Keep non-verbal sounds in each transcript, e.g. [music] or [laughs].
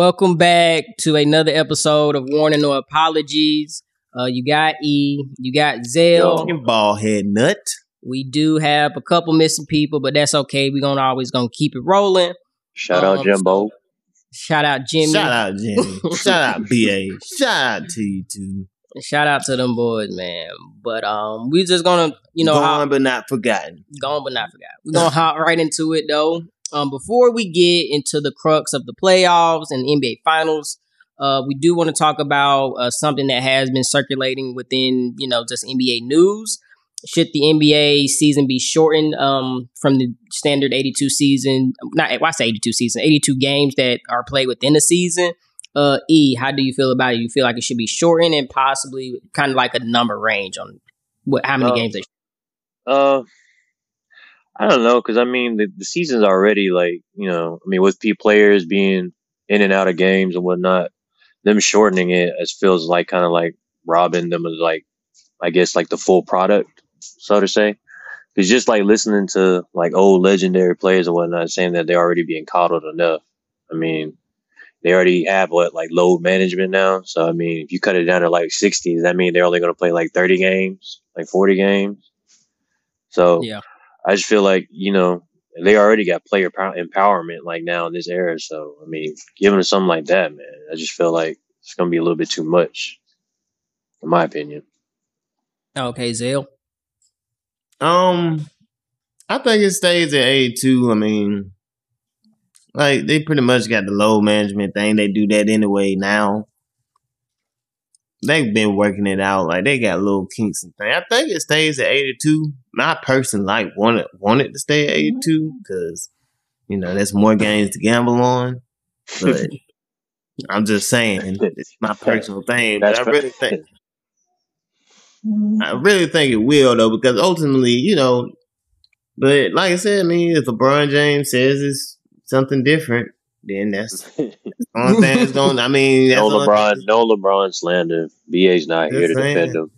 welcome back to another episode of Warning No Apologies. Uh, you got E, you got Zell. Fucking ball head nut. We do have a couple missing people, but that's okay. We're gonna always gonna keep it rolling. Shout Um, out Jimbo. Shout out Jimmy. Shout out Jimmy. [laughs] Shout out BA. Shout out to you too. Shout out to them boys, man. But um, we just gonna, you know, Gone hop, but not forgotten. gone but not forgot. We're gonna [laughs] hop right into it though. Um, before we get into the crux of the playoffs and NBA Finals, uh, we do want to talk about uh, something that has been circulating within, you know, just NBA news. Should the NBA season be shortened um, from the standard 82 season? Not well, I say 82 season, 82 games that are played within the season. Uh, e, how do you feel about it? You feel like it should be shortened and possibly kind of like a number range on what how many Uh, games they Uh, I don't know, because I mean the, the season's already like you know, I mean with P players being in and out of games and whatnot, them shortening it it feels like kind of like robbing them of like, I guess like the full product, so to say. It's just like listening to like old legendary players and whatnot saying that they're already being coddled enough. I mean, they already have what like load management now. So I mean, if you cut it down to like 60, does that mean they're only going to play like 30 games, like 40 games? So Yeah. I just feel like you know they already got player pow- empowerment like now in this era. So I mean, giving them something like that, man, I just feel like it's going to be a little bit too much, in my opinion. Okay, Zale. Um, I think it stays at A two. I mean, like they pretty much got the low management thing. They do that anyway now. They've been working it out. Like they got little kinks and things. I think it stays at eighty-two. My person like wanted wanted to stay at eighty-two because you know there's more games to gamble on. But [laughs] I'm just saying it's my personal thing. But I really think I really think it will though, because ultimately, you know, but like I said, I mean, if LeBron James says it's something different, then [laughs] that's the only thing that's going. I mean, that's no LeBron, thing- no LeBron slander. BA's not here to Just defend saying. him.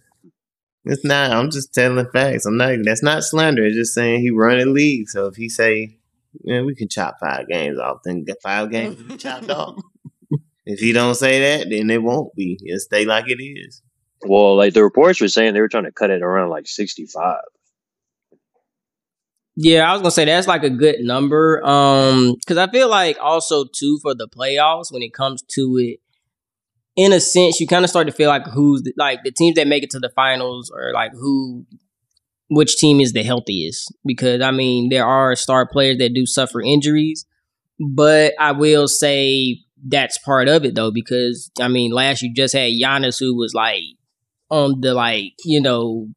It's not. I'm just telling facts. I'm not. That's not slander. It's just saying he run a league. So if he say, "Man, we can chop five games off," then five games will be chopped off. [laughs] If he don't say that, then it won't be. It'll stay like it is. Well, like the reports were saying, they were trying to cut it around like sixty-five. Yeah, I was gonna say that's like a good number. Um, because I feel like also too for the playoffs when it comes to it, in a sense, you kind of start to feel like who's the, like the teams that make it to the finals or like who, which team is the healthiest. Because I mean, there are star players that do suffer injuries, but I will say that's part of it though. Because I mean, last you just had Giannis who was like on the like you know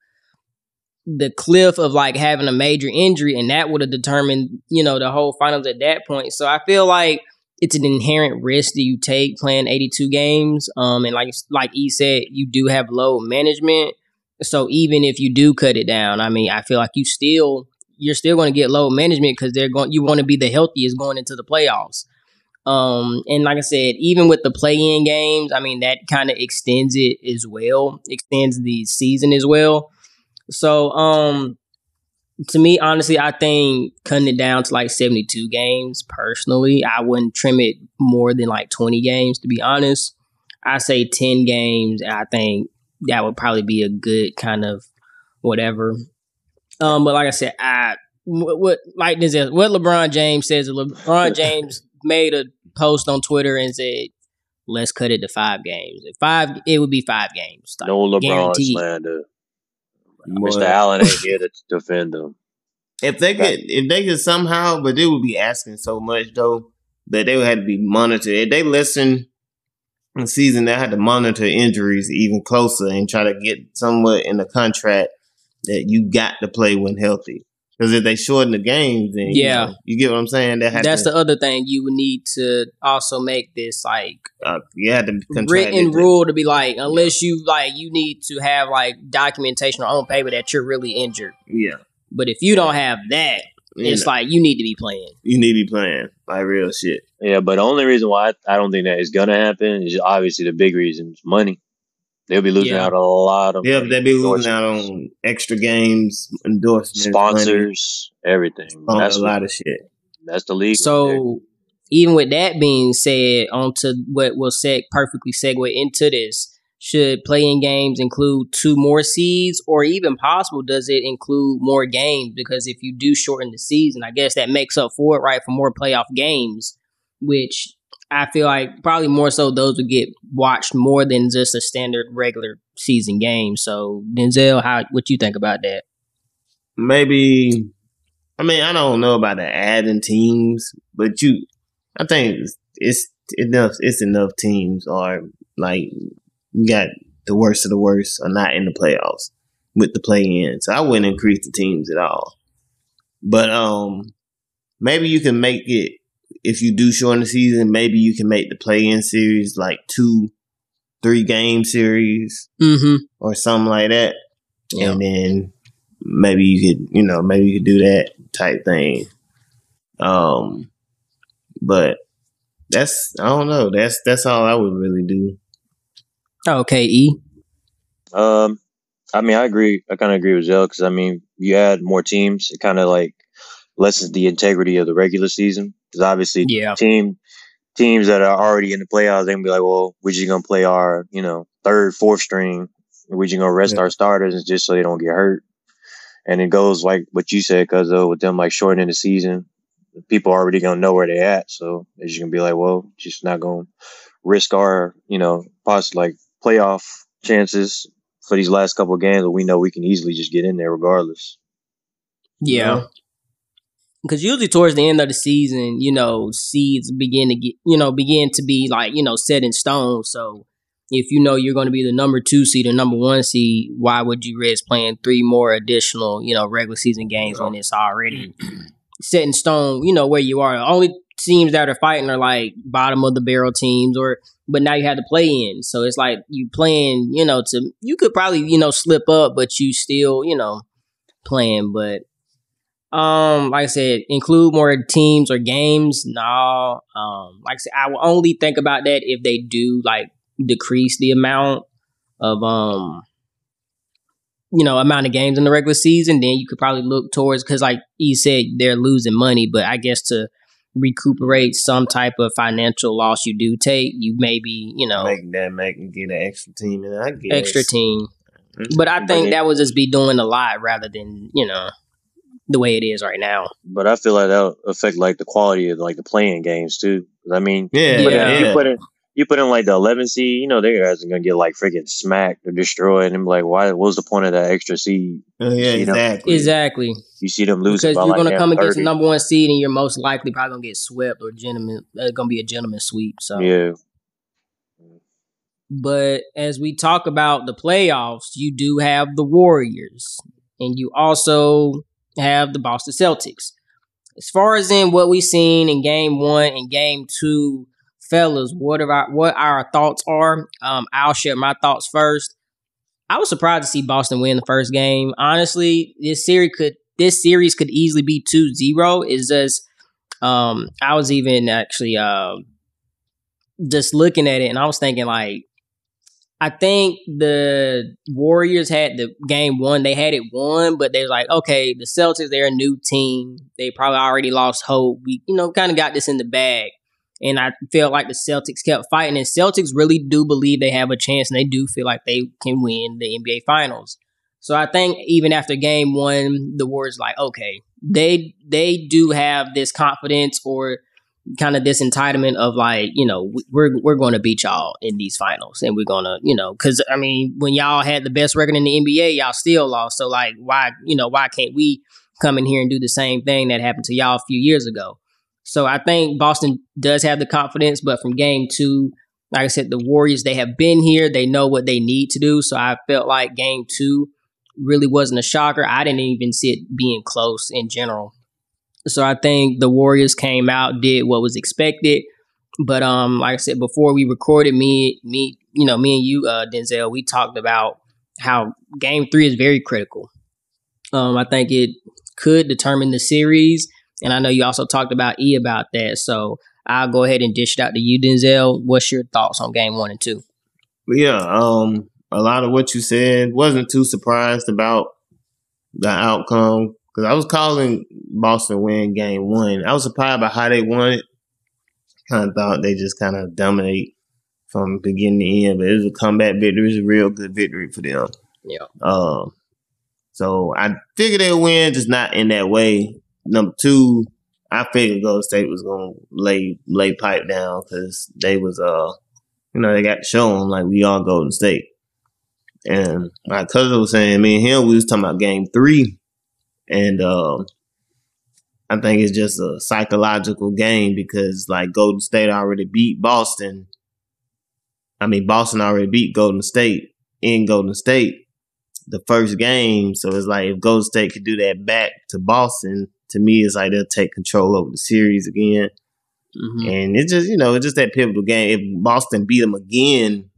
the cliff of like having a major injury and that would have determined you know the whole finals at that point. So i feel like it's an inherent risk that you take playing 82 games um and like like e said you do have low management. So even if you do cut it down i mean i feel like you still you're still going to get low management because they're going you want to be the healthiest going into the playoffs. Um and like i said even with the play-in games i mean that kind of extends it as well extends the season as well so, um, to me, honestly, I think cutting it down to like 72 games, personally, I wouldn't trim it more than like 20 games, to be honest. I say 10 games, and I think that would probably be a good kind of whatever. Um, but like I said, I what, what like this is what LeBron James says. LeBron [laughs] James made a post on Twitter and said, "Let's cut it to five games. If five, it would be five games. Like, No LeBron guaranteed. slander. Boy, Mr. Allen ain't [laughs] here to defend them. If they could, if they could somehow, but they would be asking so much though that they would have to be monitored. If they listen in the season, they had to monitor injuries even closer and try to get somewhat in the contract that you got to play when healthy. Because if they shorten the games, then you Yeah. know, you, get what I'm saying. They have That's to, the other thing you would need to also make this like uh, you had to written it. rule to be like unless you like you need to have like documentation on paper that you're really injured. Yeah, But if you don't have that, you, it's know, like you need to be playing. you need to be playing like real shit. Yeah, but the only reason why I, I don't think that is gonna happen is obviously the big reason is money. They'll be losing Yeah. out a lot of Yeah, money, they be losing out on extra games, endorsements, money, sponsors, everything. on That's a what- lot of shit. That's the league. right. So even with that being said, onto what will set perfectly segue into this. Should playing games include two more seeds, or even possible, does it include more games? Because if you do shorten the season, I guess that makes up for it, right? For more playoff games, which I feel like probably more so those would get watched more than just a standard regular season game. So Denzel, how what you think about that? Maybe I mean I don't know about the adding teams, but you I think it's enough it's enough teams are like you got the worst of the worst are not in the playoffs with the play in. So I wouldn't increase the teams at all. But um maybe you can make it if you do shorten the season, maybe you can make the play in series like two, three game series mm-hmm. or something like that. Yeah. And then maybe you could, you know, maybe you could do that type thing. Um but that's I don't know. That's that's all I would really do. Okay, E. Um, I mean, I agree. I kind of agree with Zell because I mean, you add more teams, it kind of like lessens the integrity of the regular season. Because obviously, yeah. team teams that are already in the playoffs, they can be like, well, we're just gonna play our, you know, third, fourth string. We're just gonna rest yeah. our starters just so they don't get hurt. And it goes like what you said, because uh, with them like shortening the season, people already gonna know where they're at. So they're just gonna be like, well, just not gonna risk our, you know, possibly like playoff chances for these last couple of games, but we know we can easily just get in there regardless. Yeah. Because usually towards the end of the season, you know, seeds begin to get, you know, begin to be like, you know, set in stone. So if you know you're going to be the number two seed or number one seed, why would you risk playing three more additional, you know, regular season games when it's already [clears throat] set in stone, you know, where you are? The only teams that are fighting are like bottom of the barrel teams or but now you have to play in. So it's like you playing, you know, to you could probably, you know, slip up, but you still, you know, playing. But um, like I said, include more teams or games. No. Um, like I said, I will only think about that if they do like decrease the amount of um you know amount of games in the regular season then you could probably look towards because like you said they're losing money but i guess to recuperate some type of financial loss you do take, you maybe, you know, make that make get an extra team and I guess extra team. But I think that would just be doing a lot rather than, you know, the way it is right now. But I feel like that'll affect like the quality of like the playing games too. I mean, yeah, you put, yeah. In, you put in you put in like the 11 seed, you know, they guys are gonna get like freaking smacked or destroyed, and I'm like, why? What's the point of that extra seed? Uh, yeah, exactly, exactly. You see them lose because you're like gonna come 30. against the number one seed, and you're most likely probably gonna get swept or gentleman. It's gonna be a gentleman sweep. So yeah. But as we talk about the playoffs, you do have the Warriors, and you also have the Boston Celtics. As far as in what we've seen in Game One and Game Two fellas, what about what our thoughts are. Um, I'll share my thoughts first. I was surprised to see Boston win the first game. Honestly, this series could this series could easily be 2-0. Is just um, I was even actually uh, just looking at it and I was thinking like I think the Warriors had the game one. They had it won, but they was like, okay, the Celtics, they're a new team. They probably already lost hope. We, you know, kind of got this in the bag. And I felt like the Celtics kept fighting. And Celtics really do believe they have a chance and they do feel like they can win the NBA Finals. So I think even after game one, the Warriors like, okay, they they do have this confidence or kind of this entitlement of like, you know, we're we're going to beat y'all in these finals, and we're gonna, you know, because I mean, when y'all had the best record in the NBA, y'all still lost. So like, why, you know, why can't we come in here and do the same thing that happened to y'all a few years ago? So I think Boston does have the confidence, but from game two, like I said, the Warriors, they have been here. They know what they need to do. So I felt like game two really wasn't a shocker. I didn't even see it being close in general. So I think the Warriors came out, did what was expected. But um, like I said before, we recorded me, me, you know, me and you, uh, Denzel. We talked about how Game Three is very critical. Um, I think it could determine the series. And I know you also talked about E about that. So I'll go ahead and dish it out to you, Denzel. What's your thoughts on game one and two? Yeah, um, a lot of what you said wasn't too surprised about the outcome because I was calling Boston win game one. I was surprised by how they won it. kind of thought they just kind of dominate from beginning to end. But it was a comeback victory. It was a real good victory for them. Yeah. Um, so I figured they'd win, just not in that way. Number two, I figured Golden State was gonna lay lay pipe down because they was uh, you know, they got to show them like we are Golden State. And my cousin was saying, me and him, we was talking about Game Three, and um, I think it's just a psychological game because like Golden State already beat Boston. I mean, Boston already beat Golden State in Golden State the first game. So it's like if Golden State could do that back to Boston, to me, it's like they'll take control over the series again. Mhm. And it's just, you know, it's just that pivotal game. If Boston beat them again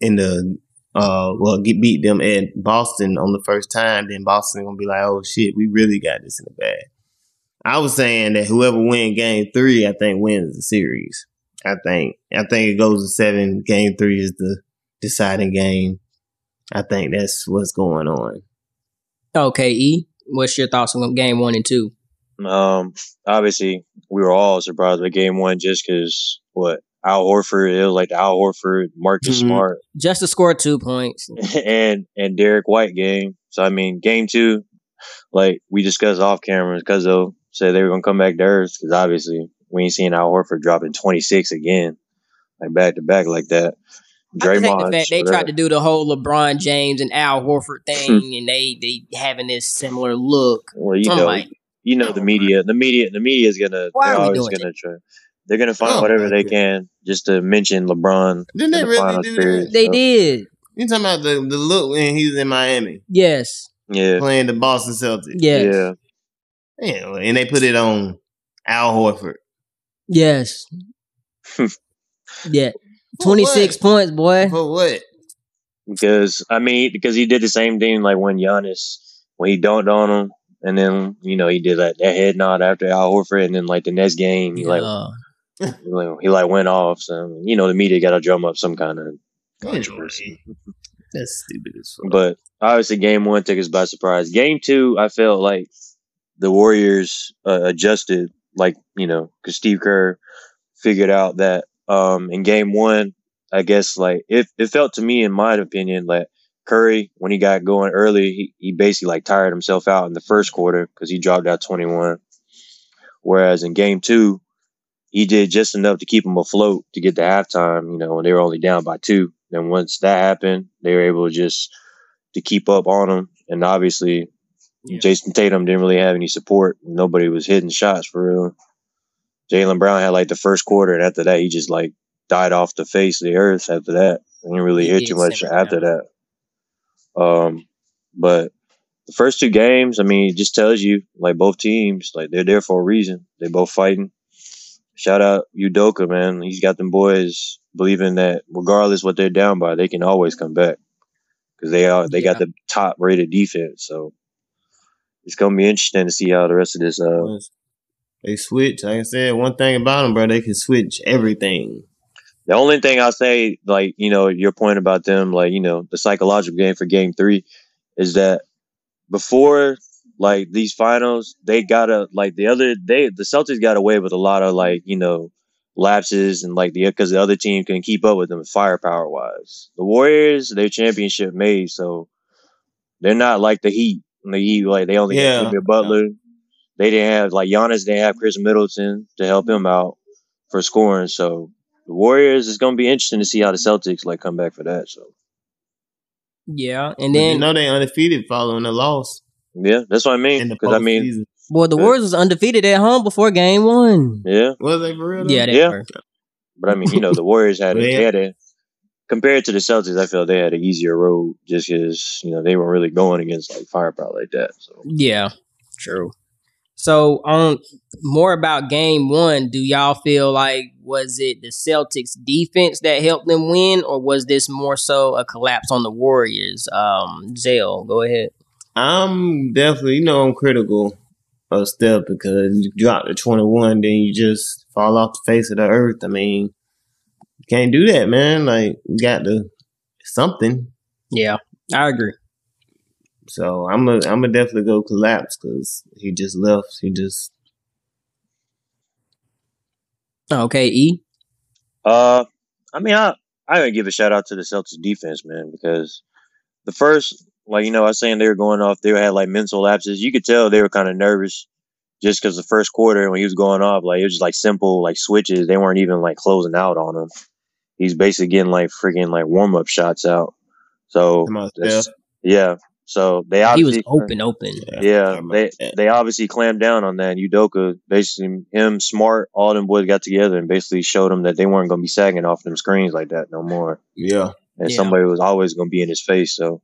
in the, uh, well, get beat them at Boston on the first time, then Boston gonna be like, oh shit, we really got this in the bag. I was saying that whoever win game three, I think wins the series. I think, I think it goes to seven. Game three is the deciding game. I think that's what's going on. Okay, E. What's your thoughts on game one and two? Um, obviously, we were all surprised with game one just because what Al Horford, it was like the Al Horford, Marcus Mhm. Smart, Just to score two points. [laughs] and and Derrick White game. So I mean, game two, like we discussed off camera, because they said they were gonna come back to earth because obviously we ain't seen Al Horford dropping twenty six again, like back to back like that. I just hate the fact they tried to do the whole LeBron James and Al Horford [laughs] thing, and they they having this similar look. Well, you I'm know, like, you know the media, the media, the media is gonna. Why they're we always doing gonna try. They're gonna find Oh, whatever they okay. can just to mention LeBron. Didn't they the really do series, that? They so, did. You talking about the, the look when he was in Miami Yes. Yeah, playing the Boston Celtics? Yes. yeah. Yeah, and they put it on Al Horford. Yes. yeah. [laughs] Twenty six points, boy. For what? because I mean, because he did the same thing like when Giannis when he dunked on him, and then you know he did that, that head nod after Al Horford, and then like the next game he like, Yeah. He like he like went off. So you know the media got to drum up some kind of controversy. That's stupid as fuck. But obviously, game one took us by surprise. Game two, I felt like the Warriors uh, adjusted, like you know, because Steve Kerr figured out that um, in game one, I guess like it, it felt to me, in my opinion, like Curry when he got going early, he, he basically like tired himself out in the first quarter because he dropped out twenty one. Whereas in game two, he did just enough to keep them afloat to get to halftime. You know, when they were only down by two. And once that happened, they were able to just to keep up on them. And obviously, Yeah. Jayson Tatum didn't really have any support. Nobody was hitting shots for real. Jaylen Brown had like the first quarter, and after that, he just like died off the face of the earth. After that, and didn't really He hit too much after that. Um, but the first two games, I mean, it just tells you like both teams, like they're there for a reason. They both fighting. Shout out Udoka, man. He's got them boys believing that regardless what they're down by, they can always come back because they are they got the top rated defense. So it's gonna be interesting to see how the rest of this. Uh, They switch. Like I said, one thing about them, bro, they can switch everything. the only thing I'll say, like you know, your point about them, like you know, the psychological game for Game Three, is that before like these finals, they gotta like the other they the Celtics got away with a lot of like you know lapses and like the because the other team can keep up with them firepower wise. The Warriors, their championship made, so they're not like the Heat. And the Heat like they only Yeah. got Jimmy Butler. They didn't have like Giannis. They have Khris Middleton to help him out for scoring. So the Warriors is going to be interesting to see how the Celtics like come back for that. So Yeah. And But you then know they undefeated following the loss yeah, that's what I mean. Because I mean, postseason. boy, the Yeah. Warriors was undefeated at home before game one. yeah, Was they for real? though? Yeah, they Yeah. were. but I mean, you know, the Warriors had a, [laughs] Yeah. they had a compared to the Celtics. I feel they had an easier road just because you know they weren't really going against like firepower like that. So Yeah, true. So on more about game one, do y'all feel like was it the Celtics defense that helped them win, or was this more so a collapse on the Warriors? Um, Zale, go ahead. I'm definitely, you know, I'm critical of Steph because you drop to 21, then you just fall off the face of the earth. I mean, you can't do that, man. Like, you got to something. Yeah, I agree. So I'm a, I'm gonna definitely go collapse because he just left. He just Okay, E. Uh, I mean, I I gotta give a shout out to the Celtics defense, man, because the first, like you know, I was saying they were going off, they had like mental lapses. You could tell they were kind of nervous just because the first quarter when he was going off, like it was just like simple like switches. They weren't even like closing out on him. He's basically getting like freaking like warm up shots out. So Come on, that's- yeah, so they obviously He was open, open. Yeah, Come they Steph. they obviously clamped down on that. And Udoka basically him smart, all them boys got together and basically showed them that they weren't going to be sagging off them screens like that no more. yeah. And Yeah. somebody was always going to be in his face. So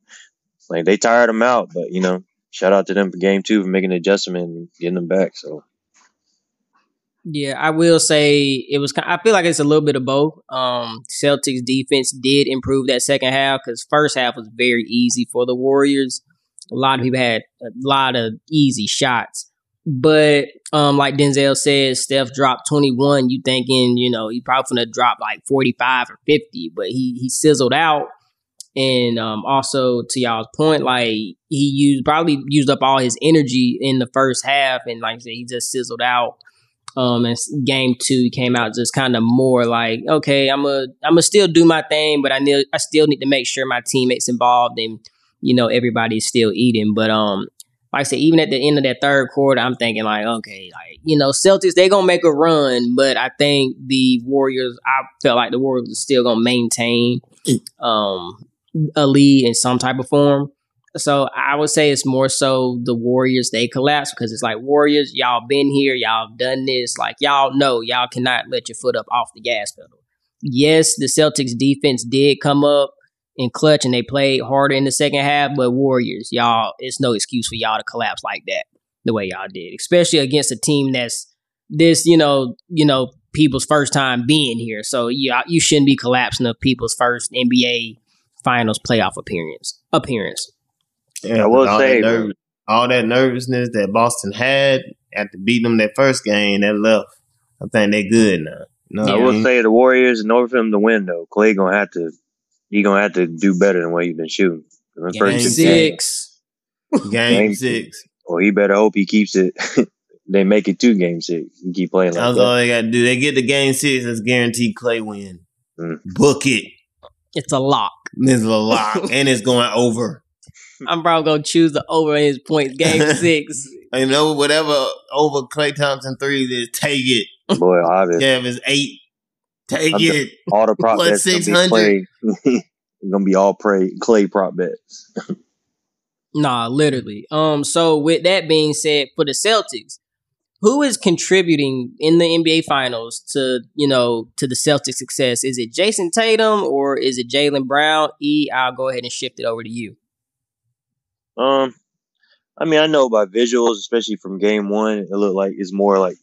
like they tired him out, but you know, shout out to them for game two for making the adjustment and getting them back. So Yeah, I will say it was. I feel like it's a little bit of both. Um, Celtics defense did improve that second half because first half was very easy for the Warriors. A lot of people had a lot of easy shots, but um, like Denzel said, Steph dropped twenty one. You thinking you know he probably gonna drop like forty five or fifty, but he he sizzled out. And um, also to y'all's point, like he used probably used up all his energy in the first half, and like I said, he just sizzled out. Um, and game two he came out just kind of more like, okay, I'm a, I'm gonna still do my thing, but I need, I still need to make sure my teammates involved and you know everybody's still eating. But um, like I said, even at the end of that third quarter, I'm thinking like, okay, like you know, Celtics they gonna make a run, but I think the Warriors, I felt like the Warriors are still gonna maintain um a lead in some type of form. So I would say it's more so the Warriors they collapse because it's like Warriors, y'all been here, y'all done this, like y'all know y'all cannot let your foot up off the gas pedal. Yes, the Celtics defense did come up in clutch and they played harder in the second half, but Warriors, y'all, it's no excuse for y'all to collapse like that the way y'all did, especially against a team that's this, you know, you know, people's first time being here. So yeah, you shouldn't be collapsing of people's first NBA Finals playoff appearance. Appearance. Yeah, I will all say, that, nerv- all that nervousness that Boston had after beating them that first game, that left. I think they're good now. No, know I will say the Warriors, in order for them to win though, Klay gonna have to he gonna have to do better than what he's been shooting. The Game first six. game Game six. Or he better hope he keeps it. [laughs] they make it two game six. He keep playing like That's that. all they got to do. They get the game six. That's guaranteed Klay win. Mm. Book it. It's a lock. It's a lock, [laughs] and it's going over. I'm probably gonna choose the over in his points. Game [laughs] six. You know, whatever over Klay Thompson threes is, take it. Boy, obviously. Yeah, if it's eight, take I'm it. all the prop Plus bets gonna be 600. Klay. [laughs] gonna be all play Klay prop bets. Nah, literally. Um. So with that being said, for the Celtics, who is contributing in the NBA Finals to you know to the Celtics' success? Is it Jayson Tatum or is it Jaylen Brown? E, I'll go ahead and shift it over to you. Um, I mean, I know by visuals, especially from game one, it looked like it's more like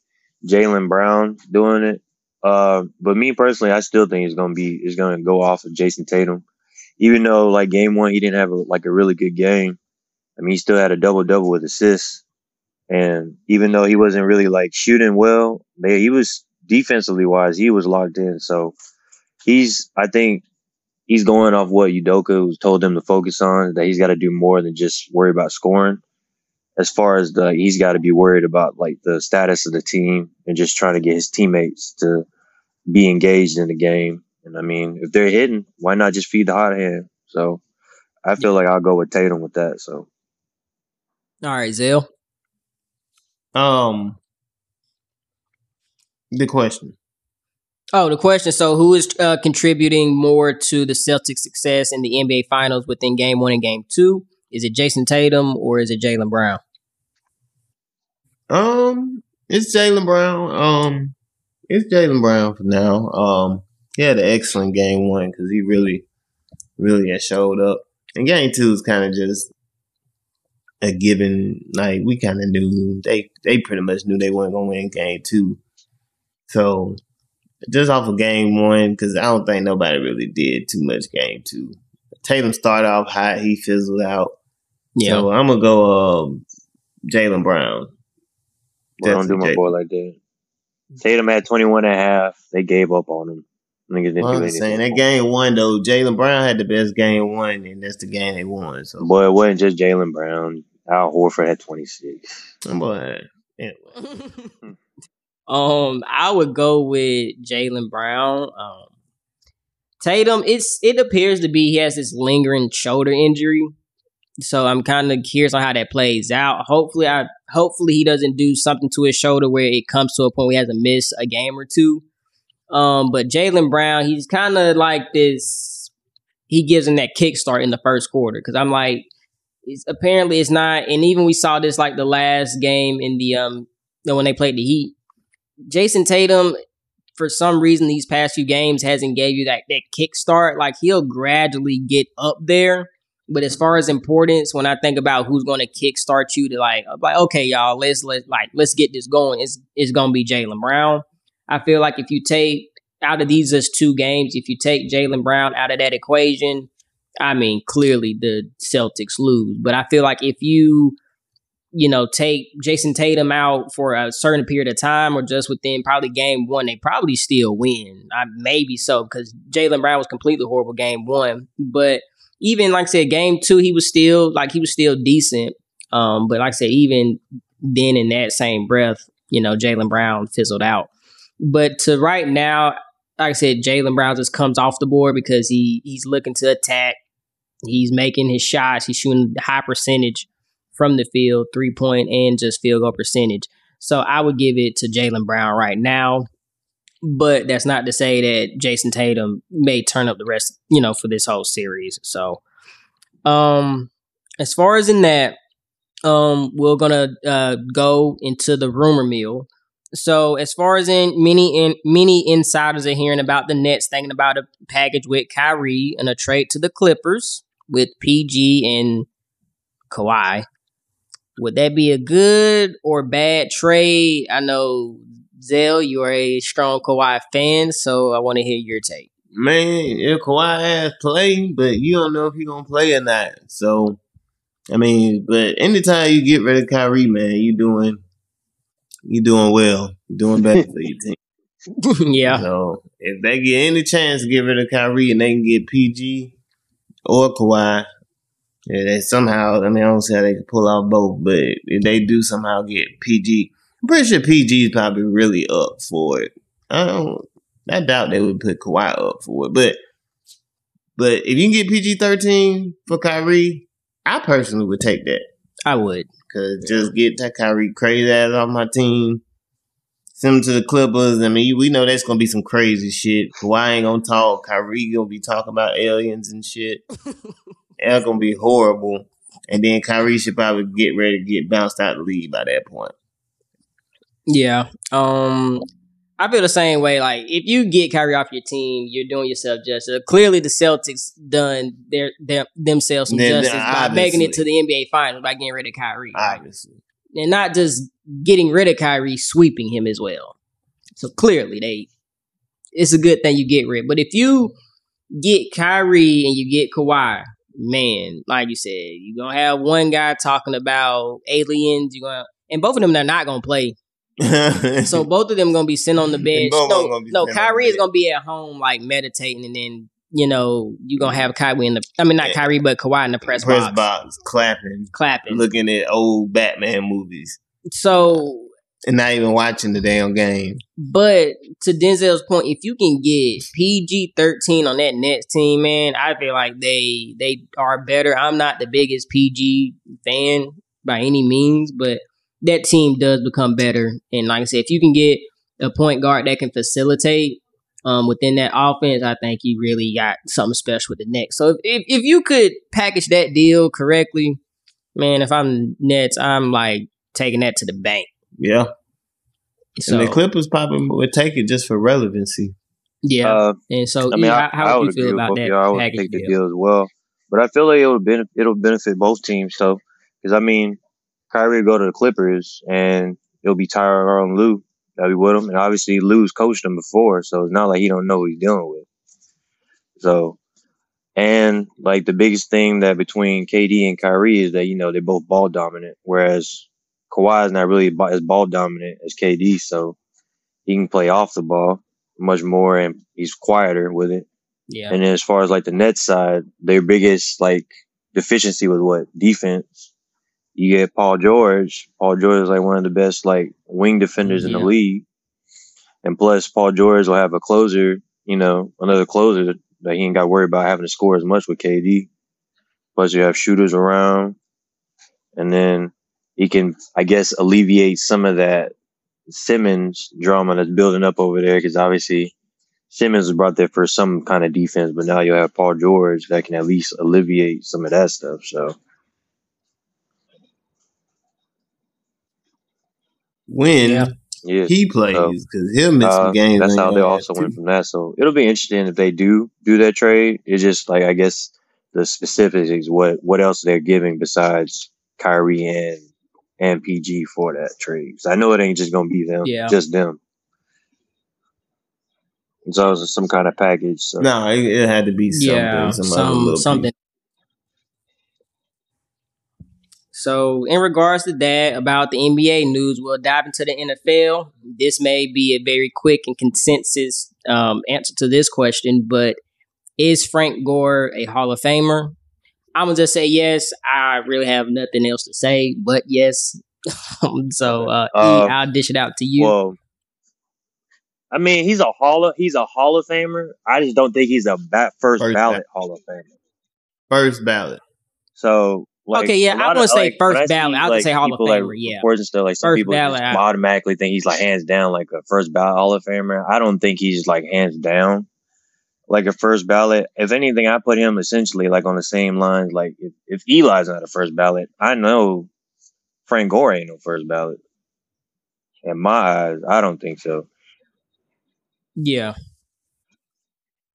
Jaylen Brown doing it. Uh, but me personally, I still think it's gonna be it's gonna go off of Jayson Tatum, even though like game one he didn't have a, like a really good game. I mean, he still had a double double with assists, and even though he wasn't really like shooting well, they, he was defensively wise, he was locked in. So he's, I think, he's going off what Udoka was told him to focus on. That he's got to do more than just worry about scoring. As far as the, he's got to be worried about like the status of the team and just trying to get his teammates to be engaged in the game. And I mean, if they're hitting, why not just feed the hot hand? So I feel like I'll go with Tatum with that. So All right, Zell. Um, the question. Oh, the question. So, who is uh, contributing more to the Celtics' success in the NBA Finals within Game One and Game Two? Is it Jayson Tatum or is it Jaylen Brown? Um, it's Jaylen Brown. Um, it's Jaylen Brown for now. Um, he had an excellent game one because he really, really showed up. And game two is kind of just a given. Like we kind of knew they they pretty much knew they weren't gonna win game two. So just off of game one, because I don't think nobody really did too much game two. Tatum started off hot, he fizzled out. Yeah. So I'm gonna go um, Jaylen Brown. well, don't do my Definitely boy like that. Tatum had 21 and a half. They gave up on him. Niggas didn't Well, do I'm saying that game one though, Jaylen Brown had the best game one, and that's the game they won. So, Boy, it wasn't just Jaylen Brown. Al Horford had 26. But anyway. [laughs] Um, I would go with Jaylen Brown. Um, Tatum, it's it appears to be he has this lingering shoulder injury, so I'm kind of curious on how that plays out. Hopefully, I hopefully he doesn't do something to his shoulder where it comes to a point where he has to miss a game or two. Um, but Jaylen Brown, he's kind of like this. He gives him that kickstart in the first quarter because I'm like, it's, apparently it's not. And even we saw this like the last game in the um when they played the Heat. Jayson Tatum, for some reason, these past few games hasn't gave you that that kickstart. Like he'll gradually get up there. But as far as importance, when I think about who's going to kickstart you to like, like okay, y'all, let's let like let's get this going. It's it's going to be Jaylen Brown. I feel like if you take out of these just two games, if you take Jaylen Brown out of that equation, I mean, clearly the Celtics lose. But I feel like if you, you know, take Jayson Tatum out for a certain period of time or just within probably game one, they probably still win. I, maybe so because Jaylen Brown was completely horrible game one. But even like I said, game two, he was still like he was still decent. Um, but like I said, even then in that same breath, you know, Jaylen Brown fizzled out. But to right now, like I said, Jaylen Brown just comes off the board because he he's looking to attack. He's making his shots. He's shooting high percentage from the field, three point and just field goal percentage. So I would give it to Jaylen Brown right now. But that's not to say that Jayson Tatum may turn up the rest, you know, for this whole series. So um as far as in that, um, we're gonna uh, go into the rumor mill. So as far as in many in many insiders are hearing about the Nets thinking about a package with Kyrie and a trade to the Clippers with PG and Kawhi. Would that be a good or bad trade? I know Zell, you are a strong Kawhi fan, so I want to hear your take. Man, if Kawhi has play, but you don't know if he gonna play or not. So, I mean, but anytime you get rid of Kyrie, man, you doing you doing well. You're doing better for your team. [laughs] yeah. So if they get any chance to get rid of Kyrie and they can get PG or Kawhi, yeah, they somehow I mean I don't see how they can pull off both, but if they do somehow get PG, I'm pretty sure PG is probably really up for it. I don't I doubt they would put Kawhi up for it, but but if you can get PG thirteen for Kyrie, I personally would take that. I would. Cause just get that Kyrie crazy ass off my team. Send him to the Clippers. I mean, we know that's gonna be some crazy shit. Kawhi ain't gonna talk. Kyrie gonna be talking about aliens and shit. [laughs] That's gonna be horrible. And then Kyrie should probably get ready to get bounced out the league by that point. Yeah. Um I feel the same way. Like if you get Kyrie off your team, you're doing yourself justice. Clearly, the Celtics done their, their themselves some Then, justice by making it to the NBA Finals by getting rid of Kyrie, Obviously. and not just getting rid of Kyrie, sweeping him as well. So clearly, they it's a good thing you get rid. But if you get Kyrie and you get Kawhi, man, like you said, you're gonna have one guy talking about aliens. You're gonna and both of them they're not gonna play. [laughs] So both of them gonna be sitting on the bench. both of them No, gonna no, sitting on the Kyrie is gonna be at home like meditating, and then you know you gonna have Kyrie in the. I mean, not Yeah. Kyrie, but Kawhi in the press, press box, box, clapping, clapping. looking at old Batman movies, So, and not even watching the damn game. but to Denzel's point, if you can get PG thirteen on that Nets team, man, I feel like they they are better. I'm not the biggest PG fan by any means, but that team does become better. And like I said, if you can get a point guard that can facilitate um, within that offense, I think you really got something special with the Nets. So if, if, if you could package that deal correctly, man, if I'm Nets, I'm like taking that to the bank. Yeah, So and the Clippers probably would take it just for relevancy. yeah, Uh, and so I mean, yeah, I, how, I how would would you feel with about that y'all. I would package take the deal? deal as well. But I feel like it'll benefit it'll benefit both teams. So because I mean, Kyrie will go to the Clippers and it'll be Tyronn Lue that'll be with him, and obviously Lue's coached him before, so it's not like he don't know what he's dealing with. So, and like the biggest thing that between KD and Kyrie is that you know they're both ball dominant, whereas Kawhi is not really as ball dominant as KD, so he can play off the ball much more, and he's quieter with it. Yeah, And then as far as like the Nets side, their biggest like deficiency was what defense. You get Paul George. Paul George is like one of the best like wing defenders in the league. and plus Paul George will have a closer, you know, another closer that he ain't got to worry about having to score as much with KD. Plus you have shooters around, and then he can, I guess, alleviate some of that Simmons drama that's building up over there because obviously Simmons was brought there for some kind of defense, but now you have Paul George that can at least alleviate some of that stuff. So when Yeah. yeah, he plays, because he'll miss uh, some games. that's how they ass, also went from that. So it'll be interesting if they do do that trade. It's just like I guess the specifics what what else they're giving besides Kyrie and and PG for that trade. 'Cause I know it ain't just gonna be them, Yeah. just them. It's also some kind of package. So. No, it, it had to be something. yeah, some, other some something. So, in regards to that, about the NBA news, we'll dive into the NFL. This may be a very quick and consensus um, answer to this question, but is Frank Gore a Hall of Famer? I'm gonna just say yes. I really have nothing else to say, but yes. [laughs] so, uh, E, Uh, I'll dish it out to you. Well, I mean, he's a hall of he's a Hall of Famer. I just don't think he's a ba- first, First ballot Hall of Famer. First ballot. So, like, Okay, yeah, a I lot wouldn't of, say like, first when I see, ballot. I would like, say Hall of people, like, Famer, yeah. reports and stuff. Like some First people ballot, just I- automatically think he's like hands down like a first ballot Hall of Famer. I don't think he's like hands down like a first ballot. If anything, I put him essentially like on the same lines. Like if, if Eli's not a first ballot, I know Frank Gore ain't no first ballot. In my eyes, I don't think so. Yeah.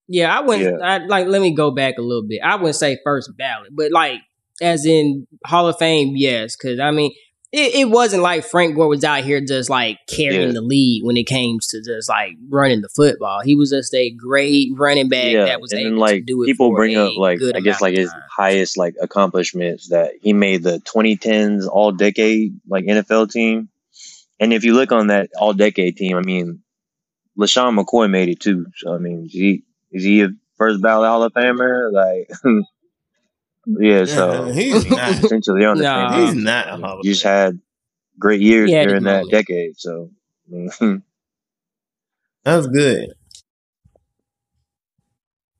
Yeah, I wouldn't I, like let me go back a little bit. I wouldn't say first ballot, but like as in Hall of Fame, yes. Cause I mean it, it wasn't like Frank Gore was out here just like carrying Yeah. the lead when it came to just like running the football. He was just a great running back yeah, that was and able then like to do it. people for bring up like I guess like his highest like accomplishments that he made the 2010s All Decade like NFL team, and if you look on that All Decade team, I mean, LeSean McCoy made it too. So I mean, is he is he a first ballot Hall of Famer? Like, [laughs] yeah, so [laughs] he's not. essentially on the Nah. same He's not a I Hall of you just had great years He had his during that decade, so. [laughs] That's good.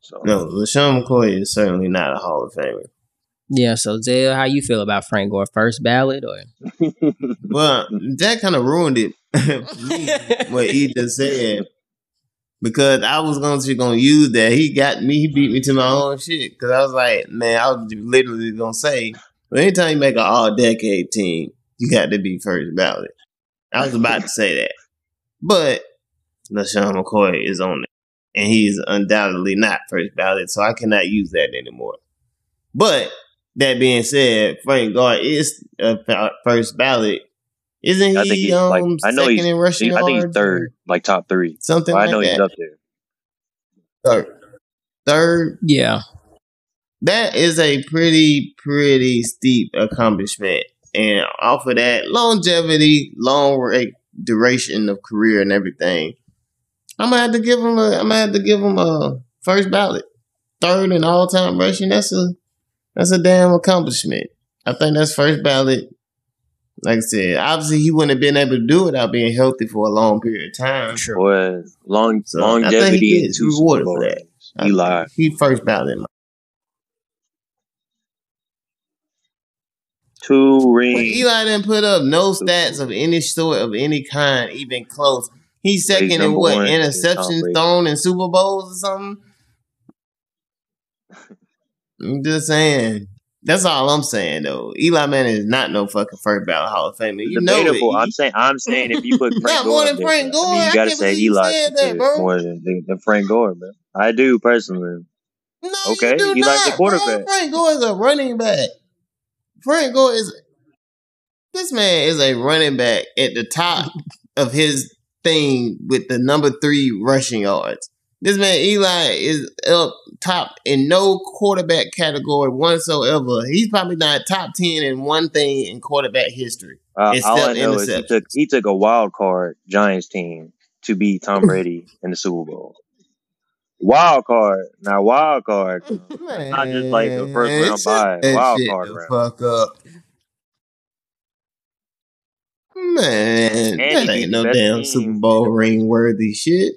so No, LeSean McCoy is certainly not a Hall of Famer. Yeah, so Zell, how you feel about Frank Gore? First ballot or [laughs] Well, that kind of ruined it for me, what he just said. Because I was going to gonna use that. He got me, he beat me to my own shit. Because I was like, man, I was literally going to say, anytime you make an all decade team, you got to be first ballot. I was about to say that. But LeSean McCoy is on it. And he's undoubtedly not first ballot, so I cannot use that anymore. But that being said, Frank Gore is a first ballot. Isn't he I think he's um, like I know second he's in rushing I think he's third, or like top three. Something Well, I like know he's that. up there. Third. Third. yeah. That is a pretty, pretty steep accomplishment. And off of that, longevity, long rate, duration of career and everything. I'm gonna have to give him a I'm gonna have to give him a first ballot. Third in all time rushing. That's a that's a damn accomplishment. I think that's first ballot. Like I said, obviously he wouldn't have been able to do it without being healthy for a long period of time. Sure. Boy, long So, I think longevity he and gets two rewarded for that. rings. I Eli. He first ballot. in Two But rings. Eli didn't put up no stats of any sort of any kind, even close. He's But he's second in what one interceptions thrown in Super Bowls or something. [laughs] I'm just saying. That's all I'm saying though. Eli Manning is not no fucking first ballot Hall of Famer. You know it. I'm saying I'm saying if you put [laughs] Frank Not Gore more than there, Frank Gore. I mean you gotta say Eli that, bro. more than, than, Frank Gore, man. I do personally. No, Okay, you do Eli's not, the bro. quarterback. Frank Gore is a running back. Frank Gore is this man is a running back at the top [laughs] of his thing with the number three rushing yards. This man Eli is up top in no quarterback category whatsoever. He's probably not top ten in one thing in quarterback history. Uh, all I know is he took he took a wild card Giants team to beat Tom [laughs] Brady in the Super Bowl. Wild card, now wild card. [laughs] Not just like the first Man, round bye, that wild shit card round. fuck up. Man, And that ain't no damn team Super Bowl ring worthy shit.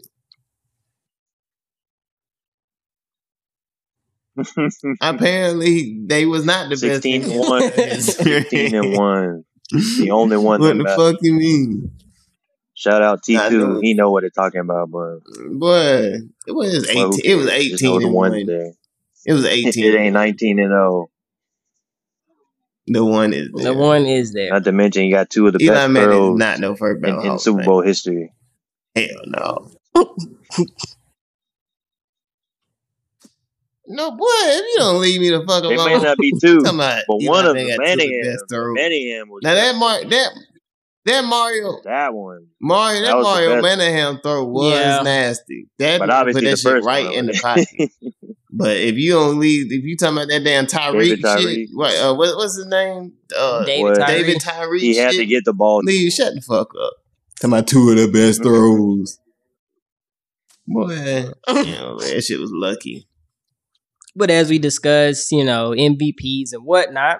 Apparently, they was not the best. 16 team. and 1. [laughs] 16 and 1. The only one What the matters. fuck you mean, Shout out T2. He know what they're talking about, but boy? It was well, who eighteen. It was cares? Just know eighteen the and one one. there. It was eighteen. [laughs] It eighteen. ain't 19 and 0. The one is The one is there. Not to mention, you got two of the Eli best Manning throws not no first in, in Super of Bowl history. Hell no. [laughs] No, boy, if you don't leave me the fuck They alone. may not be [laughs] two, Come on, but Eli one of them, got two of the Manningham, best throws. Manningham was Now that Mar that that Mario that one. Mario That that Mario best. Manningham throw was Yeah. nasty. That But obviously put the that shit first right one in the [laughs] pocket. but if you don't leave, if you talking about that damn Tyreek David Tyreek. shit, what, uh, what what's his name? Uh, David What? Tyree. David Tyreek. he had shit? to get the ball. Leave, shut the fuck up. Talking about two of the best [laughs] throws. Boy, you know, that shit was lucky. But as we discussed, you know, MVPs and whatnot,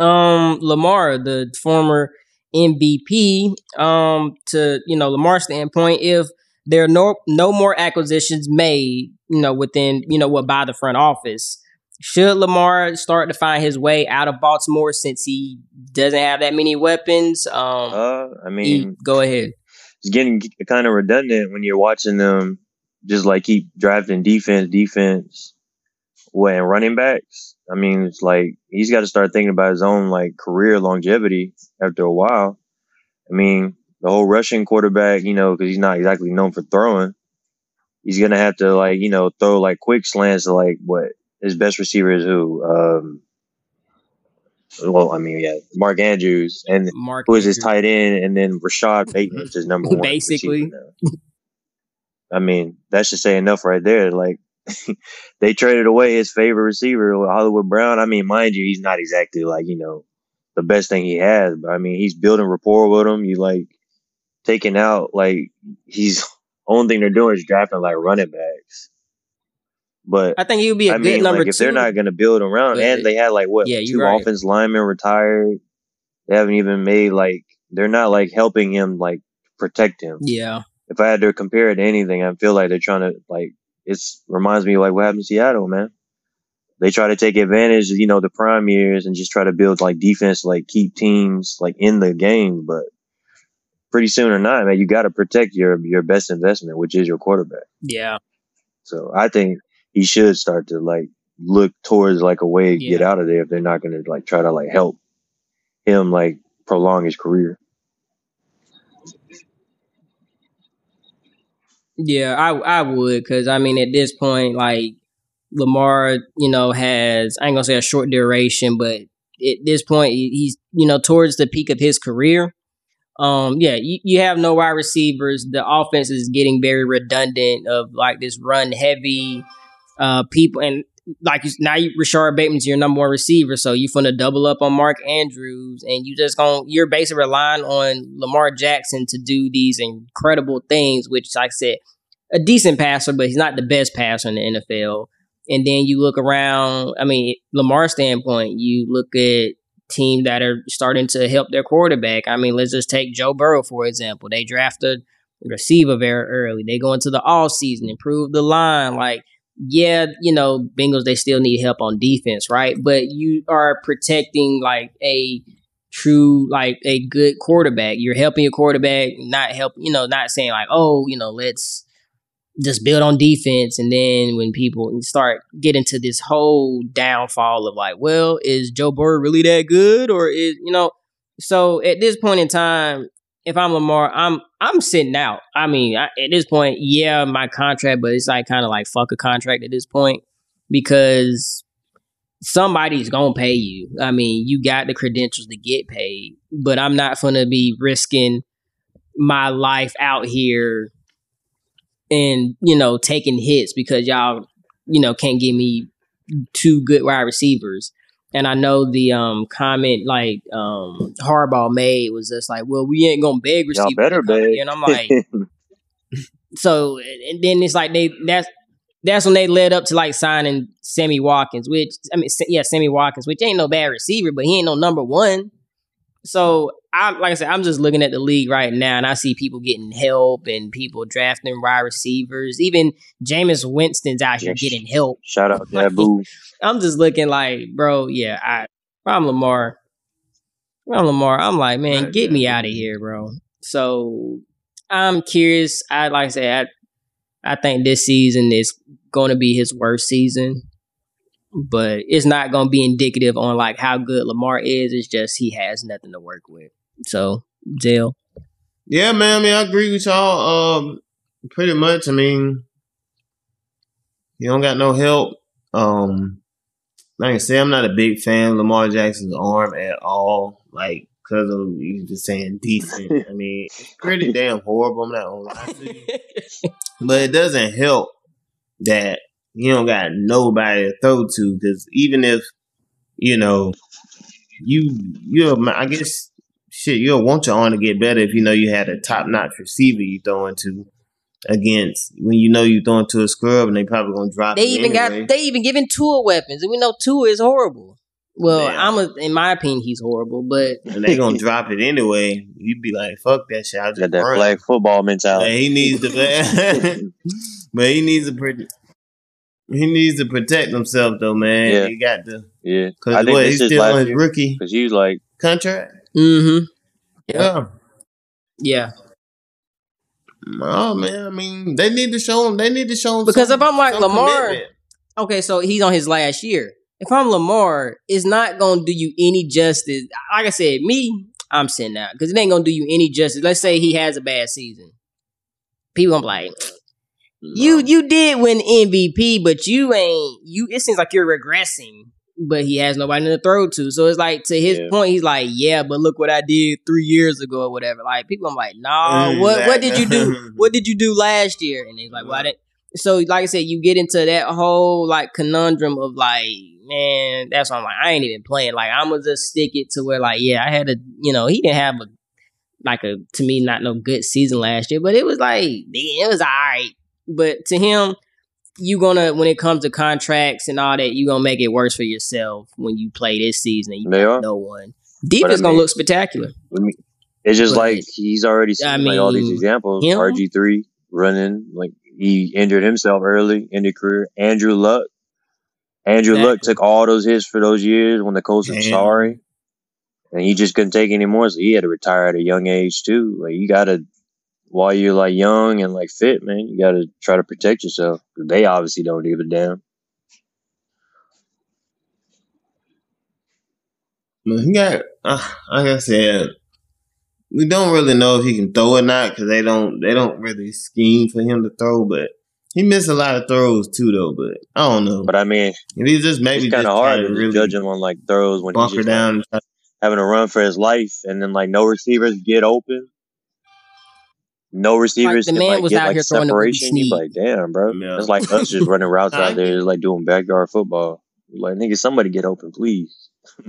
um, Lamar, the former MVP, um, to you know Lamar's standpoint, if there are no no more acquisitions made, you know, within you know what by the front office, should Lamar start to find his way out of Baltimore since he doesn't have that many weapons? Um, Uh, I he- mean, go ahead. it's getting kind of redundant when you're watching them just like keep drafting defense, defense, what and running backs. I mean, it's like he's got to start thinking about his own like career longevity after a while. I mean, the whole Russian quarterback, you know, because he's not exactly known for throwing. He's gonna have to like you know throw like quick slants to like what his best receiver is who. Um, well, I mean, yeah, Mark Andrews and Mark who is his Andrews. tight end, and then Rashod [laughs] Bateman's his number one. Basically. I mean, that should say enough right there. Like [laughs] they traded away his favorite receiver, Hollywood Brown. I mean, mind you, he's not exactly like you know the best thing he has, but I mean, he's building rapport with him. You like taking out like he's [laughs] only thing they're doing is drafting like running backs. But I think he would be a I good mean, number like if they're not going to build around, and they had like what Yeah, two right. offense linemen retired. They haven't even made like they're not like helping him like protect him. yeah, If I had to compare it to anything, I feel like they're trying to like it's reminds me of like what happened in Seattle, man. They try to take advantage of you know the prime years and just try to build like defense, like keep teams like in the game, but. Pretty soon or not, man, you got to protect your your best investment, which is your quarterback. yeah. So I think he should start to like look towards like a way to get out of there if they're not going to like try to like help him like prolong his career. Yeah, I I would because I mean at this point, like Lamar, you know, has I ain't gonna say a short duration, but at this point, he's you know towards the peak of his career. Um, yeah, you, you have no wide receivers. The offense is getting very redundant of like this run heavy uh people and like now you Rashod Bateman's your number one receiver, so you're gonna double up on Mark Andrews, and you just going you're basically relying on Lamar Jackson to do these incredible things, which like I said, a decent passer, but he's not the best passer in the NFL. And then you look around, I mean, Lamar's standpoint, you look at teams that are starting to help their quarterback. I mean, let's just take Joe Burrow, for example. They drafted receiver very early. They go into the off season, improve the line. Like, yeah, you know, Bengals, they still need help on defense, right? But you are protecting like a true, like a good quarterback. You're helping your quarterback, not help, you know, not saying like, oh, you know, let's just build on defense. And then when people start getting to this whole downfall of like, well, is Joe Burrow really that good? Or is, you know, so at this point in time, if I'm Lamar, I'm I'm sitting out. I mean, I, at this point, yeah, my contract, but it's like kind of like fuck a contract at this point because somebody's gonna pay you. I mean, you got the credentials to get paid, but I'm not gonna be risking my life out here and you know taking hits because y'all you know can't give me two good wide receivers. And I know the um comment like um Harbaugh made was just like, well, we ain't gonna beg Y'all better beg. And I'm like, [laughs] so and then it's like they that's that's when they led up to like signing Sammy Watkins, which I mean, yeah, Sammy Watkins, which ain't no bad receiver, but he ain't no number one. so I'm like I said, I'm just looking at the league right now, and I see people getting help and people drafting wide receivers. Even Jameis Winston's out here Yes. getting help. Shout out Jabu. I'm just looking like, bro, yeah, I, I'm Lamar. I'm Lamar. I'm like, man, Right, get me out of here, bro. So I'm curious. I like I said, I, I think this season is going to be his worst season, but it's not going to be indicative on like how good Lamar is. It's just he has nothing to work with. So, Zell. Yeah, man. I mean, I agree with y'all. Um, pretty much. I mean, you don't got no help. Um, like I said, I'm not a big fan of Lamar Jackson's arm at all. Like, cause of you just saying decent. I [laughs] mean, it's pretty damn horrible. I'm not gonna lie to you. [laughs] But it doesn't help that you don't got nobody to throw to. Because even if you know you you're, I guess shit, you'll want your arm to get better if you know you had a top notch receiver you throw to against when you know you're throwing to a scrub and they probably gonna drop. They even anyway. got they even giving Tua weapons, and we know Tua is horrible. Well, Yeah. I'm a, in my opinion, he's horrible, but and they gonna drop it anyway. You'd be like, "Fuck that shit!" I just Got that run. flag football But mentality. he needs to, [laughs] but he needs to, pro- he needs to protect himself though, man. Yeah. He got to, Yeah, cause I what, he's still on his rookie because he's like, contract. mm-hmm. Yeah. yeah. Oh man, I mean, they need to show him. They need to show him Because some- if I'm like Lamar- commitment. Okay, so he's on his last year. If I'm Lamar, it's not gonna do you any justice. Like I said, me, I'm sitting out because it ain't gonna do you any justice. Let's say he has a bad season. People gonna be like, you you did win MVP, but you ain't you. It seems like you're regressing. But he has nobody to throw to, so it's like to his Yeah. point, he's like, yeah, but look what I did three years ago or whatever. Like people, I'm like, nah, what what did you do? What did you do last year? And he's like, well, I didn't. So, like I said, you get into that whole like conundrum of like, man, that's why I'm like, I ain't even playing. Like, I'm gonna just stick it to where, like, yeah, I had a, you know, he didn't have a, like a, to me, not no good season last year, but it was like, it was all right. But to him, you gonna, when it comes to contracts and all that, you gonna make it worse for yourself when you play this season and you They are. no one. Defense I gonna mean- look spectacular. I mean, it's just But, like he's already seen I like all these examples. RG three running like he injured himself early in the career. Andrew Luck, Andrew Luck took all those hits for those years when the coach was Damn. sorry, and he just couldn't take any more. So he had to retire at a young age too. Like you gotta, while you're like young and like fit, man, you gotta try to protect yourself. They obviously don't give a damn. He got, uh, like I said, we don't really know if he can throw or not because they don't they don't really scheme for him to throw. But he missed a lot of throws too, though. But I don't know. But I mean, if he's just maybe kind of hard to to really judge him on like throws when he's like, down. and having to run for his life, and then like no receivers get open. No receivers the can man like was get out like here throwing separation. You be like, damn, bro. Yeah. It's like us just running [laughs] routes out there, like doing backyard football. Like, nigga, somebody get open, please. [laughs]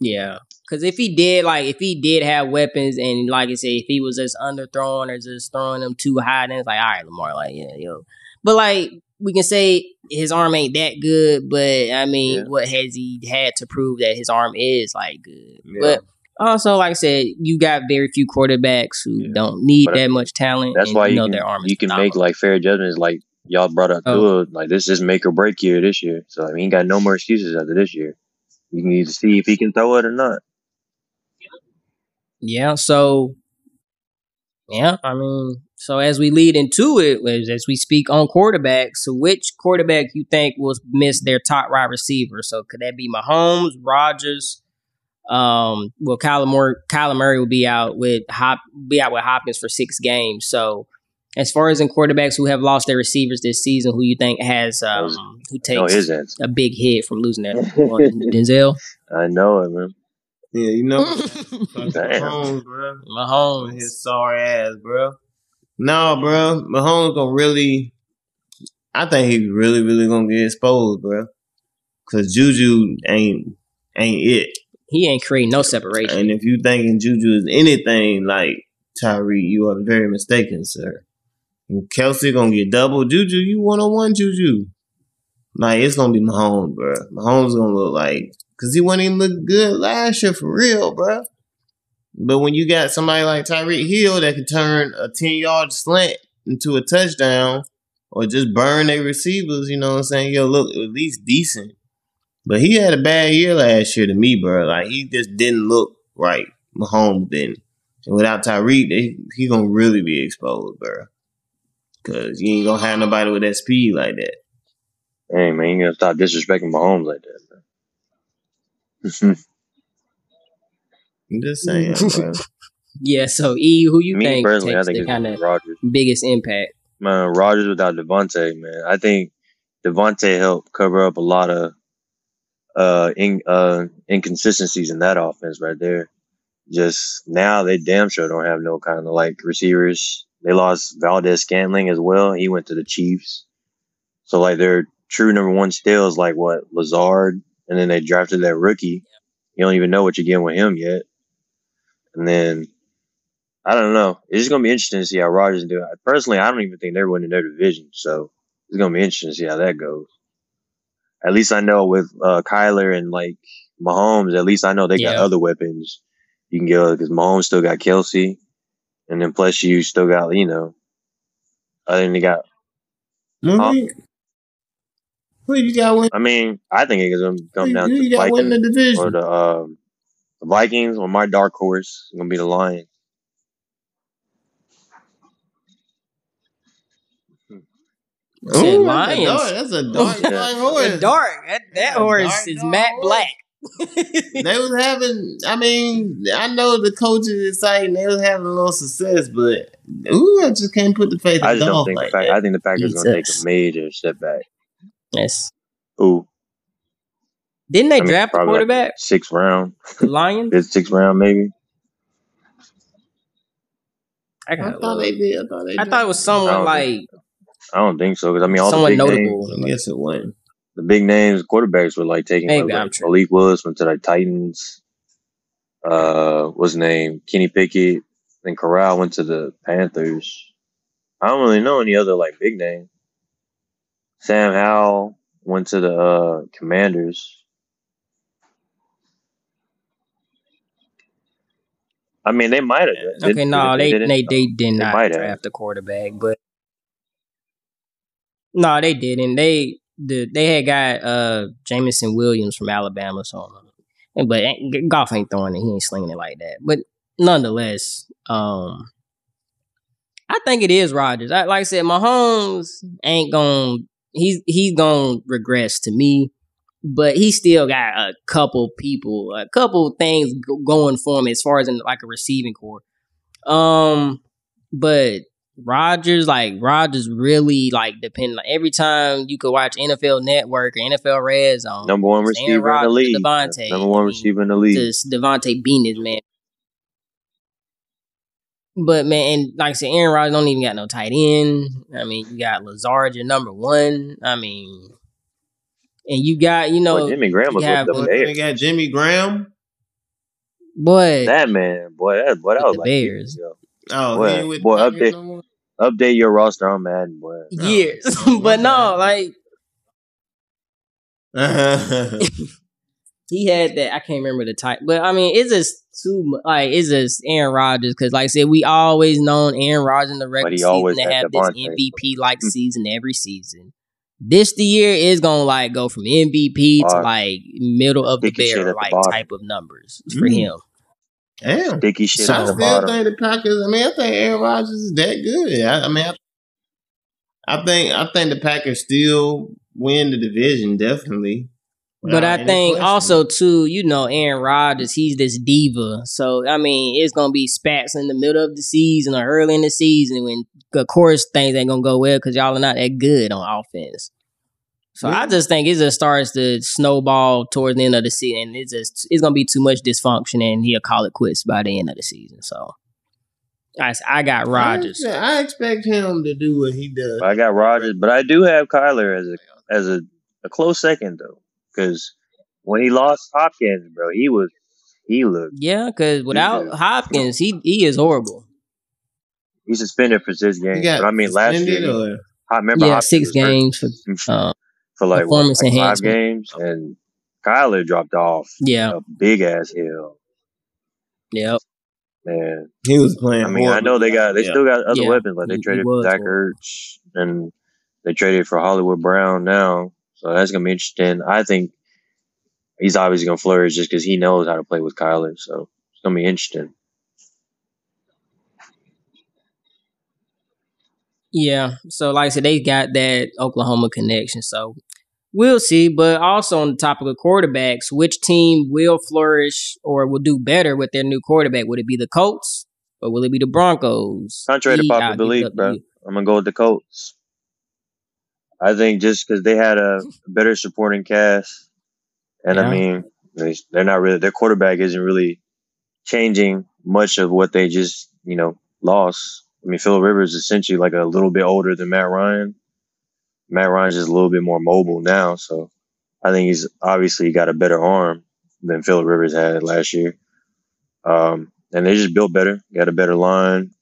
Yeah. Cause if he did, like, if he did have weapons, and like I said, if he was just underthrown or just throwing them too high, then it's like, all right, Lamar, like, yeah, yo. But like, we can say his arm ain't that good, but I mean, Yeah. what has he had to prove that his arm is like good? Yeah. But also, like I said, you got very few quarterbacks who Yeah. don't need But that much talent. That's and why you you know can, their arm you can make like fair judgments. Like y'all brought up Oh. Tua, like this is make or break year this year. So I mean, he got no more excuses after this year. You need to see if he can throw it or not. Yeah, so yeah, I mean, so as we lead into it, as, as we speak on quarterbacks, so which quarterback you think will miss their top wide receiver? So could that be Mahomes, Rodgers? Um, well, Kyler Murray, Kyler Murray will be out with Hop, be out with Hopkins for six games. So, as far as in quarterbacks who have lost their receivers this season, who you think has um, who takes his a big hit from losing that [laughs] Denzel? I know it, man. Yeah, you know, [laughs] fucking Damn. Mahomes, bro. With Mahomes. his sorry ass, bro. No, bro. Mahomes gonna really. I think he's really, really gonna get exposed, bro. Cause Juju ain't ain't it. He ain't creating no separation. And if you thinking Juju is anything like Tyree, you are very mistaken, sir. And Kelce gonna get double Juju. You one on one Juju. like it's gonna be Mahomes, bro. Mahomes gonna look like because he wouldn't even look good last year for real, bro. But when you got somebody like Tyreek Hill that can turn a ten yard slant into a touchdown or just burn their receivers, you know what I'm saying? He'll look at least decent. But he had a bad year last year to me, bro. Like he just didn't look right. Mahomes didn't. And without Tyreek, they, he gonna really be exposed, bro. Cause you ain't gonna have nobody with that speed like that. Hey man, you gotta stop disrespecting Mahomes like that, man. [laughs] I'm just saying, bro. [laughs] Yeah. So E, who you Me think personally, I takes think the kind of Rodgers. biggest impact? Man, Rodgers without Davante, man. I think Davante helped cover up a lot of uh, in, uh inconsistencies in that offense right there. Just now they damn sure don't have no kind of like receivers. They lost Valdes-Scantling as well. He went to the Chiefs. So like their true number one still is like what, Lazard, and then they drafted that rookie. You don't even know what you're getting with him yet. And then I don't know. It's just gonna be interesting to see how Rodgers do. Personally, I don't even think they're winning their division, so it's gonna be interesting to see how that goes. At least I know with uh, Kyler and like Mahomes, at least I know they got other weapons you can get because Mahomes still got Kelce, and then plus you still got you know, I think they got. Who you- Who you got win? I mean, I think it's gonna come Who down who to you the Vikings division? or the um, the Vikings or my dark horse gonna be the Lions. Said Ooh, that's a dark- That's a dark, [laughs] Yeah. dark horse. The dark. That, that horse dark, is dark Matt horse. Black. They was having. I mean, I know the coaches is saying they was having a little success, but ooh, I just can't put the faith I just don't think like the fact. I think the Packers are gonna take a major step back. yes. Ooh, Didn't they I mean, draft the probably like quarterback? sixth round, The Lions? fifth, sixth round maybe. I, I thought they did. I thought they. I thought it was someone like think I don't think so because I mean all someone the big names. I guess it wasn't. the big names quarterbacks were like taking Maybe like, like. Malik Willis went to the Titans. Uh, what's his name? Kenny Pickett. Then Corral went to the Panthers. I don't really know any other like big name. Sam Howell went to the uh, Commanders. I mean, they might have. Okay, no, they didn't. they they did not might have. draft a quarterback, but no, they didn't. They the they had got uh Jameson Williams from Alabama, so but Goff ain't throwing it. He ain't slinging it like that. But nonetheless, um, I think it is Rodgers. I, like I said, Mahomes ain't gonna. He's he's gonna regress to me, but he still got a couple people, a couple things going for him as far as in like a receiving core. Um, but Rodgers, like Rodgers, really like depend. Like, every time you could watch NFL Network or NFL Red Zone, Number one it's Aaron receiver in the Rodgers, league. Davante. Number one I mean, receiver in the league. just Davante beating his man. But man, and like I said, Aaron Rodgers don't even got no tight end. I mean, you got Lazard, your number one. I mean, and you got you know, Boy, Jimmy Graham was you have with the Bears. they got Jimmy Graham. boy, That man, boy, that, boy, that was the like years Bears. ago. Oh, Boy, with boy, the up Packers there. no? Update your roster on Madden, boy. years. [laughs] Oh, but no, like [laughs] he had that. I can't remember the type, but I mean, it's just too like it's just Aaron Rodgers because, like I said, we always known Aaron Rodgers in the regular season to have this MVP like [laughs] season every season. This the year is gonna like go from MVP to like middle of the barrel like type of numbers for Mm. him. Damn. Sticky shit So I the still bottom. think the Packers. I mean, I think Aaron Rodgers is that good. I, I mean, I, I think I think the Packers still win the division definitely. But I think question. also too, you know, Aaron Rodgers, he's this diva. So I mean, it's gonna be spats in the middle of the season or early in the season when, of course, things ain't gonna go well because y'all are not that good on offense. So I just think it just starts to snowball towards the end of the season. And it's just it's gonna be too much dysfunction, and he'll call it quits by the end of the season. So I I got Rodgers. I expect, I expect him to do what he does. I got Rodgers, but I do have Kyler as a as a, a close second though, because when he lost Hopkins, bro, he was he looked Yeah, because without. Hopkins, he he is horrible. he suspended for six He games. But I mean, last year, or I remember yeah, Hopkins six was hurt games for uh, for like, what, Performance like five games, and Kyler dropped off Yeah. a big ass hill. Yep. Man, He was playing. I mean, I know they got they Yeah. still got other Yeah, weapons. Like they he- he traded was for Zach horrible. Ertz, and they traded for Hollywood Brown now. So that's gonna be interesting. I think he's obviously gonna flourish just because he knows how to play with Kyler. So it's gonna be interesting. Yeah. So like I said, they got that Oklahoma connection. So we'll see. But also on the topic of quarterbacks, which team will flourish or will do better with their new quarterback? Would it be the Colts or will it be the Broncos? Contrary to popular I'll give it belief, bro. I'm gonna go with the Colts. I think just because they had a [laughs] better supporting cast, and Yeah. I mean they're not really their quarterback isn't really changing much of what they just you know lost. I mean, Phil Rivers is essentially like a little bit older than Matt Ryan. Matt Ryan's just a little bit more mobile now, so I think he's obviously got a better arm than Phil Rivers had last year. Um, and they just built better, got a better line,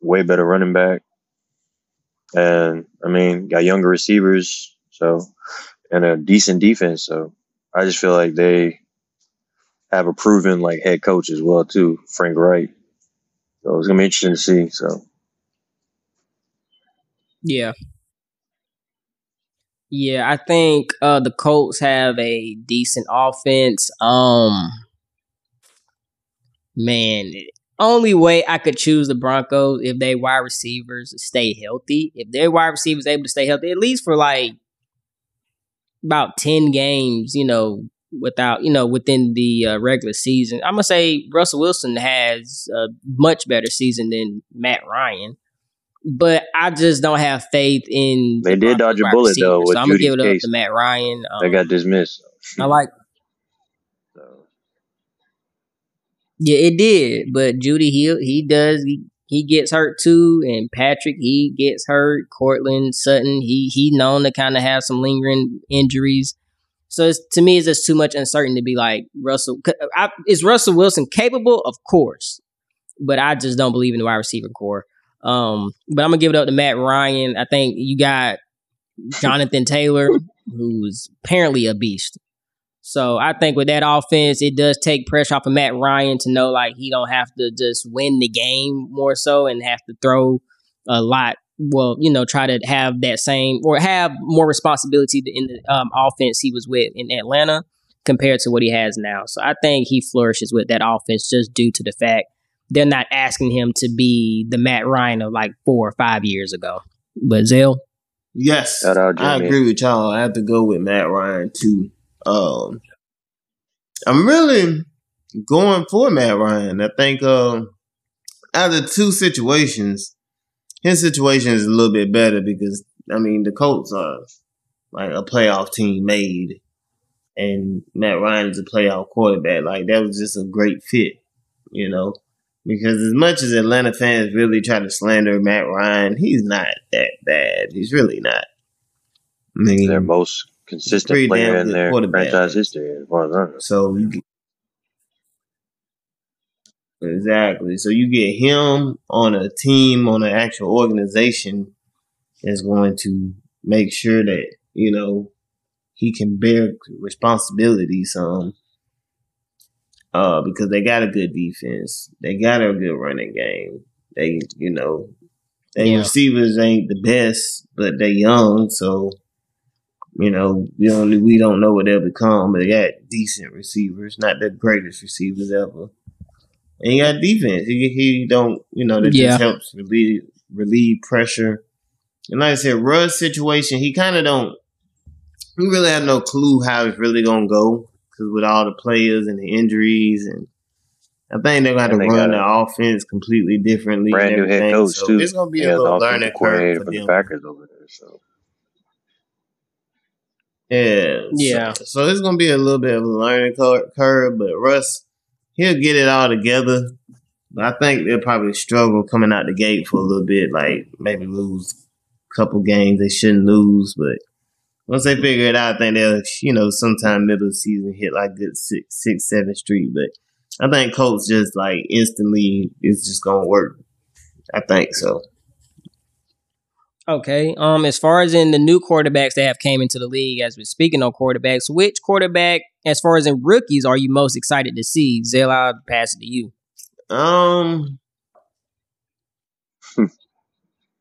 way better running back, and I mean, got younger receivers, so and a decent defense. So I just feel like they have a proven like head coach as well too, Frank Reich. So it's gonna be interesting to see. So Yeah. Yeah, I think uh the Colts have a decent offense. Um man, only way I could choose the Broncos if they wide receivers stay healthy. If their wide receivers able to stay healthy at least for like about 10 games, you know, without, you know, within the uh, regular season. I'm to say Russell Wilson has a much better season than Matt Ryan. But I just don't have faith in. They the did dodge a bullet, though, receivers. with So I'm gonna give it up case. to Matt Ryan. Um, they got dismissed. I like. So, Yeah, it did. But Jeudy, he he does. He, he gets hurt too, and Patrick he gets hurt. Courtland Sutton he he known to kind of have some lingering injuries. So it's, to me, it's just too much uncertainty to be like Russell. I, is Russell Wilson capable? Of course, but I just don't believe in the wide receiver core. Um, but I'm gonna give it up to Matt Ryan. I think you got [laughs] Jonathan Taylor, who's apparently a beast. So I think with that offense, it does take pressure off of Matt Ryan to know like he don't have to just win the game more so and have to throw a lot. Well, you know, try to have that same or have more responsibility in the um, offense he was with in Atlanta compared to what he has now. So I think he flourishes with that offense just due to the fact they're not asking him to be the Matt Ryan of like four or five years ago. But Zell, Yes, I agree with y'all. I have to go with Matt Ryan too. Um, I'm really going for Matt Ryan. I think um, out of the two situations, his situation is a little bit better because I mean the Colts are like a playoff team made, and Matt Ryan is a playoff quarterback. Like that was just a great fit, you know. Because as much as Atlanta fans really try to slander Matt Ryan, he's not that bad. He's really not. I mean, their most consistent player in their franchise history, as far as I know. So exactly. So you get him on a team, on an actual organization that's going to make sure that you know he can bear responsibility some. Uh, because they got a good defense, they got a good running game. They, you know, they Yeah. receivers ain't the best, but they young, so you know, we only we don't know what they'll become, but they got decent receivers, not the greatest receivers ever. And he got defense. He he don't you know that Yeah. just helps relieve relieve pressure. And like I said, Russ situation, he kind of don't. We really have no clue how it's really gonna go because with all the players and the injuries and. I think they're going to And they run the offense completely differently. Brand new head coach so too. It's going to be He a little learning curve coordinator for for the. Packers over there. So Yeah. Yeah. So, so it's gonna be a little bit of a learning curve, but Russ, he'll get it all together. But I think they'll probably struggle coming out the gate for a little bit, like maybe lose a couple games they shouldn't lose. But once they figure it out, I think they'll, you know, sometime middle of the season hit like good six, six, seven street. But I think Colts just like instantly is just gonna work. I think so. Okay. Um, as far as in the new quarterbacks that have came into the league, as we're speaking on quarterbacks, which quarterback, as far as in rookies, are you most excited to see? Zell, I'll pass it to you. Um,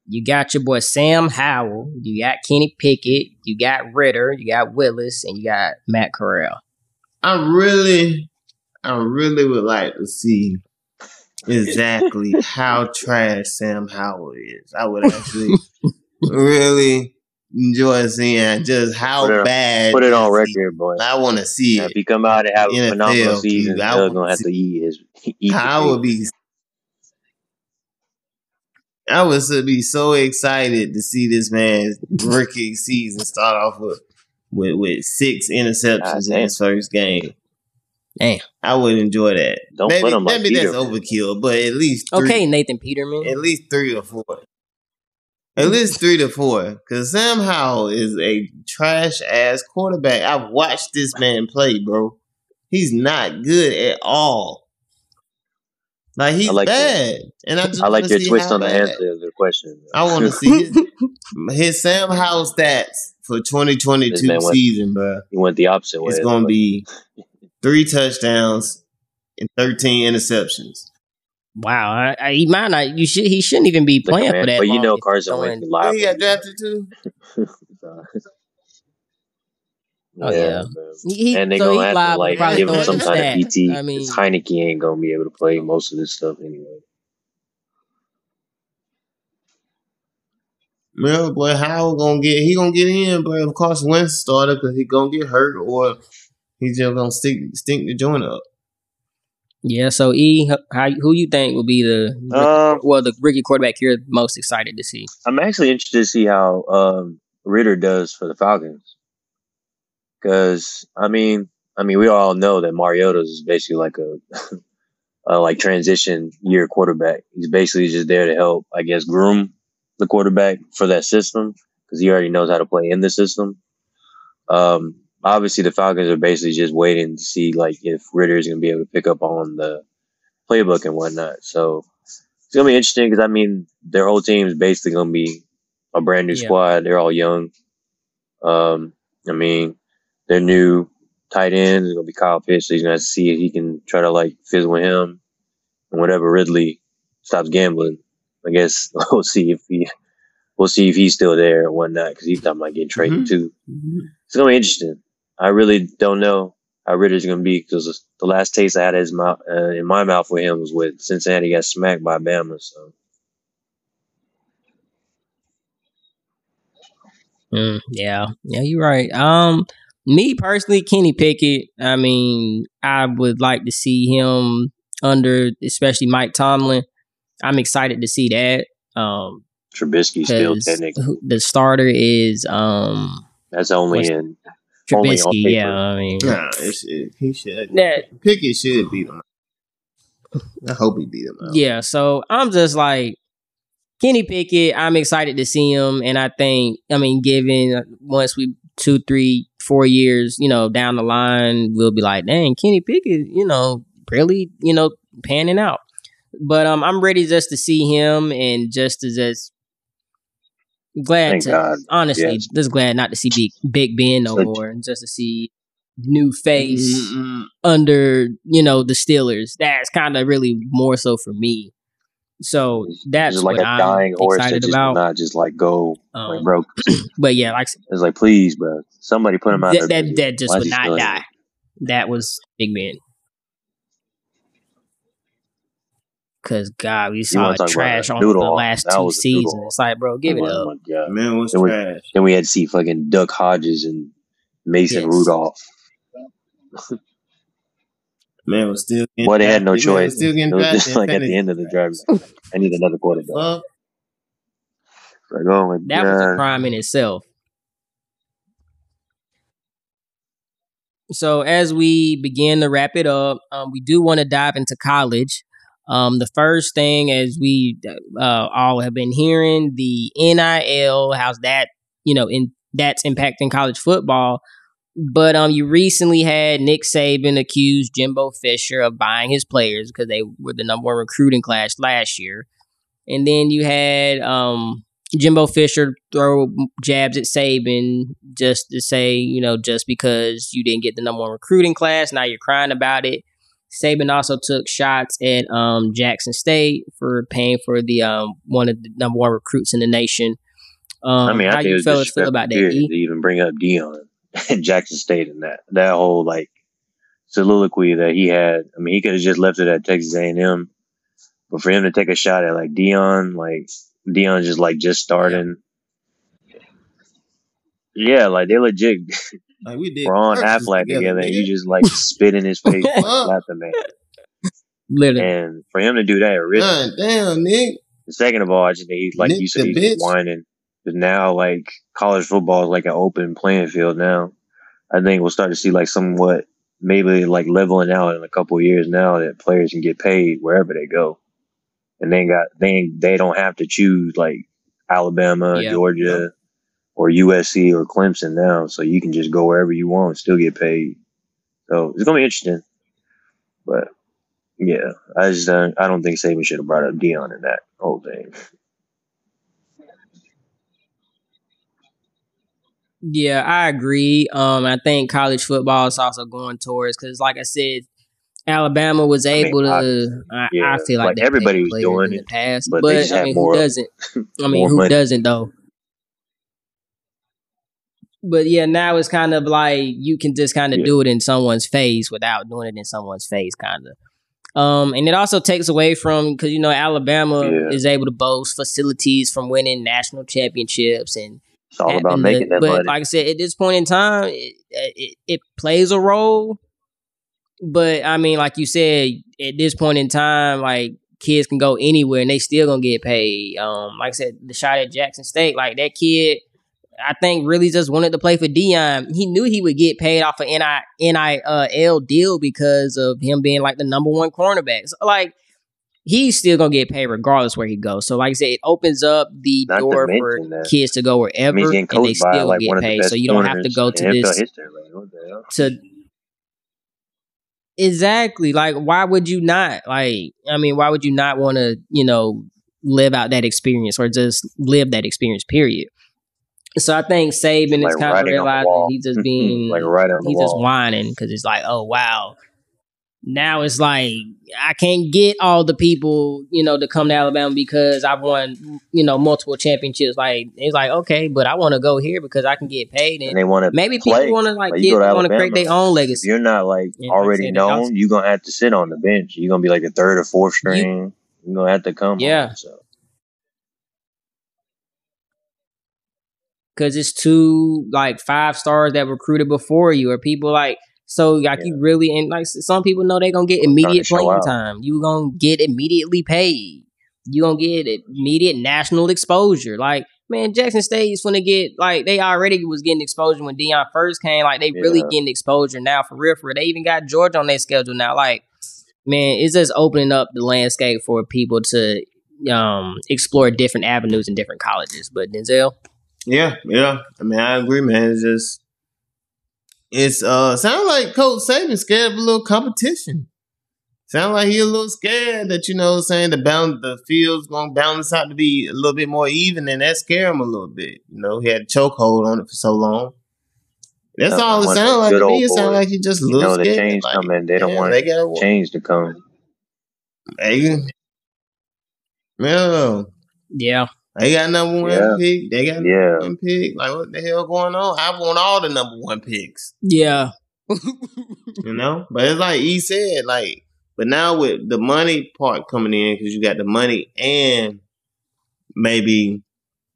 You got your boy Sam Howell, you got Kenny Pickett, you got Ridder, you got Willis, and you got Matt Corral. I really, I really would like to see exactly how trash Sam Howell is. I would actually [laughs] really enjoy seeing just how Put it bad. Put it on record, boy. I want to see If it. he come out and have a phenomenal season, dude, I gonna have to eat his eat I would be. I would so- be so excited to see this man's rookie season start off with with, with six interceptions God in his first game. Damn. I would enjoy that. Don't maybe put him like maybe that's Peterman. overkill, but at least three, Okay, Nathan Peterman. at least three or four. At least three to four, because Sam Howell is a trash ass quarterback. I've watched this man play, bro. He's not good at all. Like he's I like bad, and I just I like wanna your see twist how on the bad. answer of the question. I want to [laughs] see his, his Sam Howell stats for 2022 This man went- season, bro. He went the opposite way. It's gonna be [laughs] three touchdowns and 13 interceptions. Wow, I, I, he might not. You should. He shouldn't even be playing command- for that. But you know Carson throwing- Wentz is Oh, he got drafted too. [laughs] Oh, yeah. man. He, he, and they so gonna have to like give him some the kind of stats. PT. I mean, 'cause Heinicke ain't gonna be able to play most of this stuff anyway. Well, boy, how gonna get? He gonna get in, but of course Wentz started because he gonna get hurt or he's just gonna stick stink the joint up. yeah. So E, how who you think will be the Um, well the rookie quarterback you're most excited to see? I'm actually interested to see how um, Ridder does for the Falcons. Because I mean, I mean, we all know that Mariota is basically like a, [laughs] a like transition year quarterback. He's basically just there to help, I guess, groom the quarterback for that system because he already knows how to play in the system. Um, obviously, the Falcons are basically just waiting to see like if Ridder is going to be able to pick up on the playbook and whatnot. So it's gonna be interesting because I mean their whole team is basically gonna be a brand new Yeah. squad. They're all young. Um, I mean their new tight end is gonna be Kyle Pitts. So he's gonna see if he can try to like fizzle with him and whatever Ridley stops gambling. I guess [laughs] we'll see if he we'll see if he's still there or whatnot because he's thought might get traded Mhm. too. It's gonna be interesting. I really don't know how Ridder's gonna be because the last taste I had his mouth uh, in my mouth with him was with Cincinnati got smacked by Bama. So Mm, yeah, yeah, you're right. Um, me personally, Kenny Pickett. I mean, I would like to see him under, especially Mike Tomlin. I'm excited to see that. Um, Trubisky still 'cause technically the starter is um that's only in Only on Trubisky. paper. Yeah, I mean Nah, it should, he should. that. Pickett should beat him. I hope he beat him. Out. Yeah, so I'm just like Kenny Pickett. I'm excited to see him, and I think, I mean, given once we two, three, four years, you know, down the line, we'll be like, dang, Kenny Pickett, you know, really, you know, panning out. But um, I'm ready just to see him, and just to just glad Thank to God. honestly, Yes. just glad not to see Big Big Ben no Such- more, and just to see new face Mm-mm. under you know the Steelers. That's kind of really more so for me. So that's just like what a I'm dying horse that just will about. not just like go like Um, broke. [clears throat] but yeah, like It's like please, bro, somebody put him out that, there. that, that just Why would not die. here? That was Big Ben. Cause God, we saw wanna talk about trash on the last That two was a noodle seasons. It's like, bro, give it Oh up. my God. Man was Then we- trash. Then we had to see fucking Duck Hodges and Mason Yes. Rudolph. [laughs] Man was still. Getting Well, they had no drafted. Man was choice. Still It was drafted. just like at the end of the drive. I need another quarterback. Fuck. Like, oh my That was a crime in itself. So as we begin to wrap it up, um, we do want to dive into college. Um, the first thing, as we uh, all have been hearing, the NIL, how's that, you know, in that's impacting college football. But um, you recently had Nick Saban accuse Jimbo Fisher of buying his players because they were the number one recruiting class last year, and then you had um, Jimbo Fisher throw jabs at Saban just to say, you know, just because you didn't get the number one recruiting class, now you're crying about it. Saban also took shots at um, Jackson State for paying for the um, one of the number one recruits in the nation. Um, I mean, I how think you was fellas feel about that? E? to even bring up Deion [laughs] and Jackson State and that that whole like soliloquy that he had. I mean, he could have just left it at Texas A and M, but for him to take a shot at like Deion, like Deion just like just starting. Yeah, like they legit [laughs] Like we did. Ron purchase Affleck together, and you just like spit in his face, [laughs] and slap the man. Literally, And for him to do that, at risk, God damn, Nick. second of all, I just think he's like Nick you said, the he's bitch. whining. But now, like college football is like an open playing field now. I think we'll start to see like somewhat maybe like leveling out in a couple of years now that players can get paid wherever they go, and they got they they don't have to choose like Alabama, Yeah. Georgia, or USC or Clemson now, so you can just go wherever you want and still get paid. So it's gonna be interesting, but yeah, I just don't, I don't think Saban should have brought up Deion in that whole thing. Yeah, I agree. Um, I think college football is also going towards because, like I said, Alabama was able I- to. I, yeah, I feel like, like, everybody was doing in the it, past, but but, [laughs] I mean, who doesn't? I mean, who money. doesn't though? But yeah, now it's kind of like you can just kind of Yeah. do it in someone's face without doing it in someone's face, kind of. Um, and it also takes away from because you know Alabama Yeah. is able to boast facilities from winning national championships and It's all about making to- that but money. like I said, at this point in time, it, it it plays a role. But I mean, like you said, at this point in time, like kids can go anywhere and they still gonna get paid. Um, like I said, the shot at Jackson State, like that kid, I think really just wanted to play for Deion. He knew he would get paid off an NI, NIL deal because of him being like the number one cornerback. So, like he's still gonna get paid regardless where he goes. So like I said, it opens up the Not door for that- kids to go I wherever mean, he's getting and they still like get one of the paid. So you don't have to go to this history. Like, what the hell? to exactly like why would you not like i mean why would you not want to you know live out that experience or just live that experience period so i think saban is Like kind of writing on the realizing he's just mm-hmm. being like right he's just wall. whining because it's like oh wow now it's like i can't get all the people you know to come to alabama because i've won you know multiple championships like it's like okay but i want to go here because i can get paid and and they want to maybe play. people want to like Like, to want to create their own If legacy you're not like already known, you're gonna have to sit on the bench. You're gonna be like the third or fourth string. You, are gonna have to come. Yeah. on, so because it's two like five stars that recruited before you or people like so like you really and like some people know they're gonna get immediate playing out. time. You gonna get immediately paid. You gonna get immediate national exposure. Like man jackson state's gonna get like they already was getting exposure when deion first came. Like they really getting exposure now for real for real. they even got georgia on their schedule now. Like man it's just opening up the landscape for people to um explore different avenues in different colleges. But denzel Yeah, yeah. I mean, I agree, man. It's just it's uh sound like Coach Saban scared of a little competition. Sound like he a little scared that you know what I'm saying the balance the field's gonna balance out to be a little bit more even and that scare him a little bit. You know, he had a chokehold on it for so long. That's Yeah, all it one sounds like to me. It sounds like he just a you little know the change like, coming. They don't yeah, want they gotta change to come. They, yeah, yeah they got number one Yeah. pick. They got Yeah. number one pick. Like what the hell going on? I want all the number one picks. yeah you know. But it's like he said, like, but now with the money part coming in, because you got the money and maybe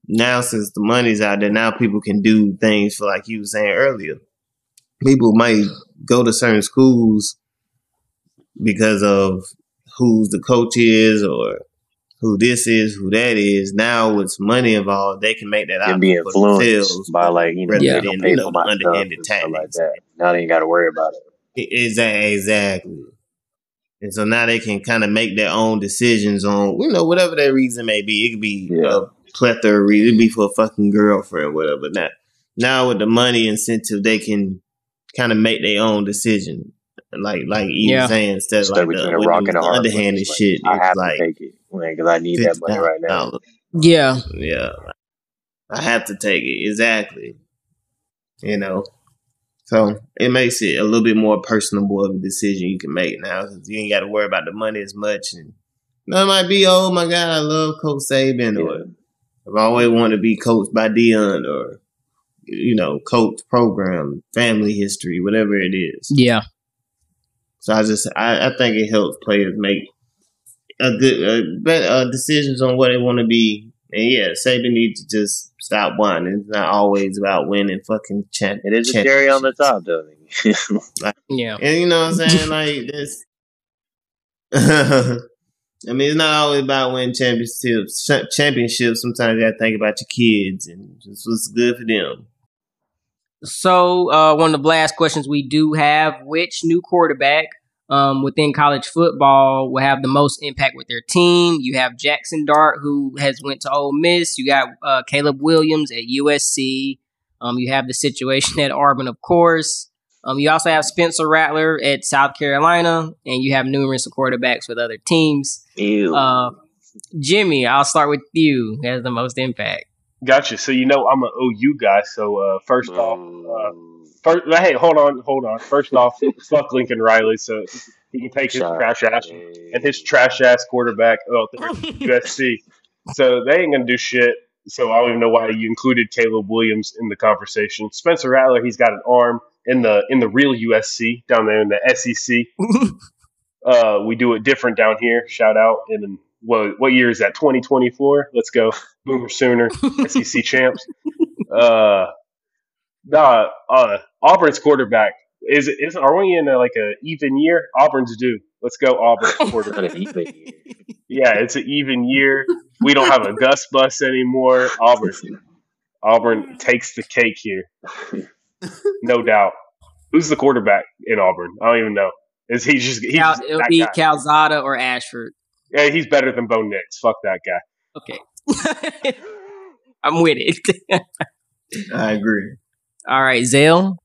now since the money's out there, now people can do things for like you were saying earlier. People might go to certain schools because of who the coach is or who this is, who that is. Now with money involved, they can make that out option be for influenced themselves by like you know rather Yeah. than you know, underhanded and stuff like tactics. that. Now they ain't got to worry about it. Exactly, exactly. And so now they can kind of make their own decisions on, you know, whatever their reason may be. It could be Yeah. a plethora of reasons. It could be for a fucking girlfriend, whatever. Now, now with the money incentive, they can kind of make their own decision. Like, like you Yeah. were saying, instead of like between the, a rock and a the underhanded place. shit, Like, I have like to take it because I need that money right now. yeah Yeah. I have to take it. Exactly. You know. So it makes it a little bit more personable of a decision you can make now because you ain't got to worry about the money as much. And that might be, oh my God, I love Coach Saban, or I've always wanted to be coached by Deion, or you know, coach program, family history, whatever it is. Yeah. So I just I, I think it helps players make a good uh, uh, decisions on what they want to be. And yeah, Saban needs to just stop whining. It's not always about winning fucking champ. It is a cherry on the top, though. [laughs] Yeah. And you know what I'm saying? like this. [laughs] I mean, it's not always about winning championships. Championships. Sometimes you got to think about your kids and just what's good for them. So, uh, one of the last questions we do have: Which new quarterback um, within college football will have the most impact with their team? You have Jackson Dart, who has went to Ole Miss. You got uh, Caleb Williams at USC. Um, you have the situation [laughs] at Auburn, of course. Um, you also have Spencer Rattler at South Carolina, and you have numerous quarterbacks with other teams. Ew. Uh, Jimmy, I'll start with you. Who has the most impact? Gotcha. So you know I'm an OU guy. So uh, first off, uh, first, hey, hold on, hold on. First off, [laughs] fuck Lincoln Riley, so he can take his Shut trash ass and his trash ass quarterback [laughs] out there USC. So they ain't gonna do shit. So I don't even know why you included Caleb Williams in the conversation. Spencer Rattler, he's got an arm in the in the real USC down there in the SEC. [laughs] Uh, we do it different down here. Shout out and what what year is that? Twenty twenty four. Let's go, Boomer Sooner, SEC champs. Uh, nah, uh, Auburn's quarterback is is are we in a, like a even year? Auburn's due. Let's go, Auburn [laughs] quarterback. an even year. yeah, it's an even year. We don't have a Gus bus anymore. Auburn, Auburn takes the cake here, no doubt. Who's the quarterback in Auburn? I don't even know. Is he just He's Cal, it'll that be guy. Calzada or Ashford. Yeah, he's better than Bo Nix. Fuck that guy. Okay. [laughs] I'm with it. [laughs] I agree. All right, Zale.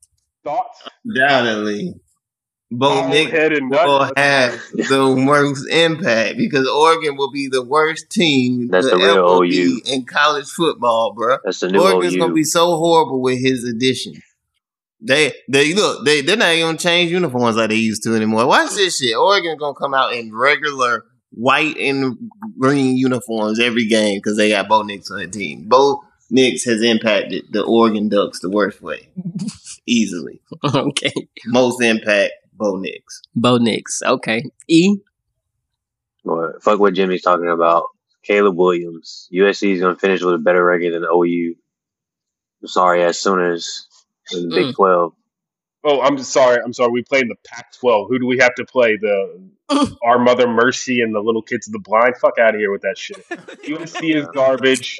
Thoughts? Undoubtedly, Bo Bald Nix will have the worst impact because Oregon will be the worst team That's to the real ever OU. be in college football, bro. That's the new Oregon's OU. gonna be so horrible with his addition. They they look they they're not even gonna change uniforms like they used to anymore. Watch this shit. Oregon gonna come out in regular white and green uniforms every game because they got Bo Nix on the team. Bo Nix has impacted the Oregon Ducks the worst way, [laughs] easily. okay. Most impact Bo Nix. Bo Nix. Okay. E. Boy, fuck what Jimmy's talking about. Caleb Williams. USC is going to finish with a better record than OU. I'm sorry, as soon as in the Big Mm. 12. Oh, I'm sorry. I'm sorry. We played in the Pac-12. Who do we have to play? The [laughs] Our Mother Mercy and the Little Kids of the Blind. Fuck out of here with that shit. [laughs] USC is garbage.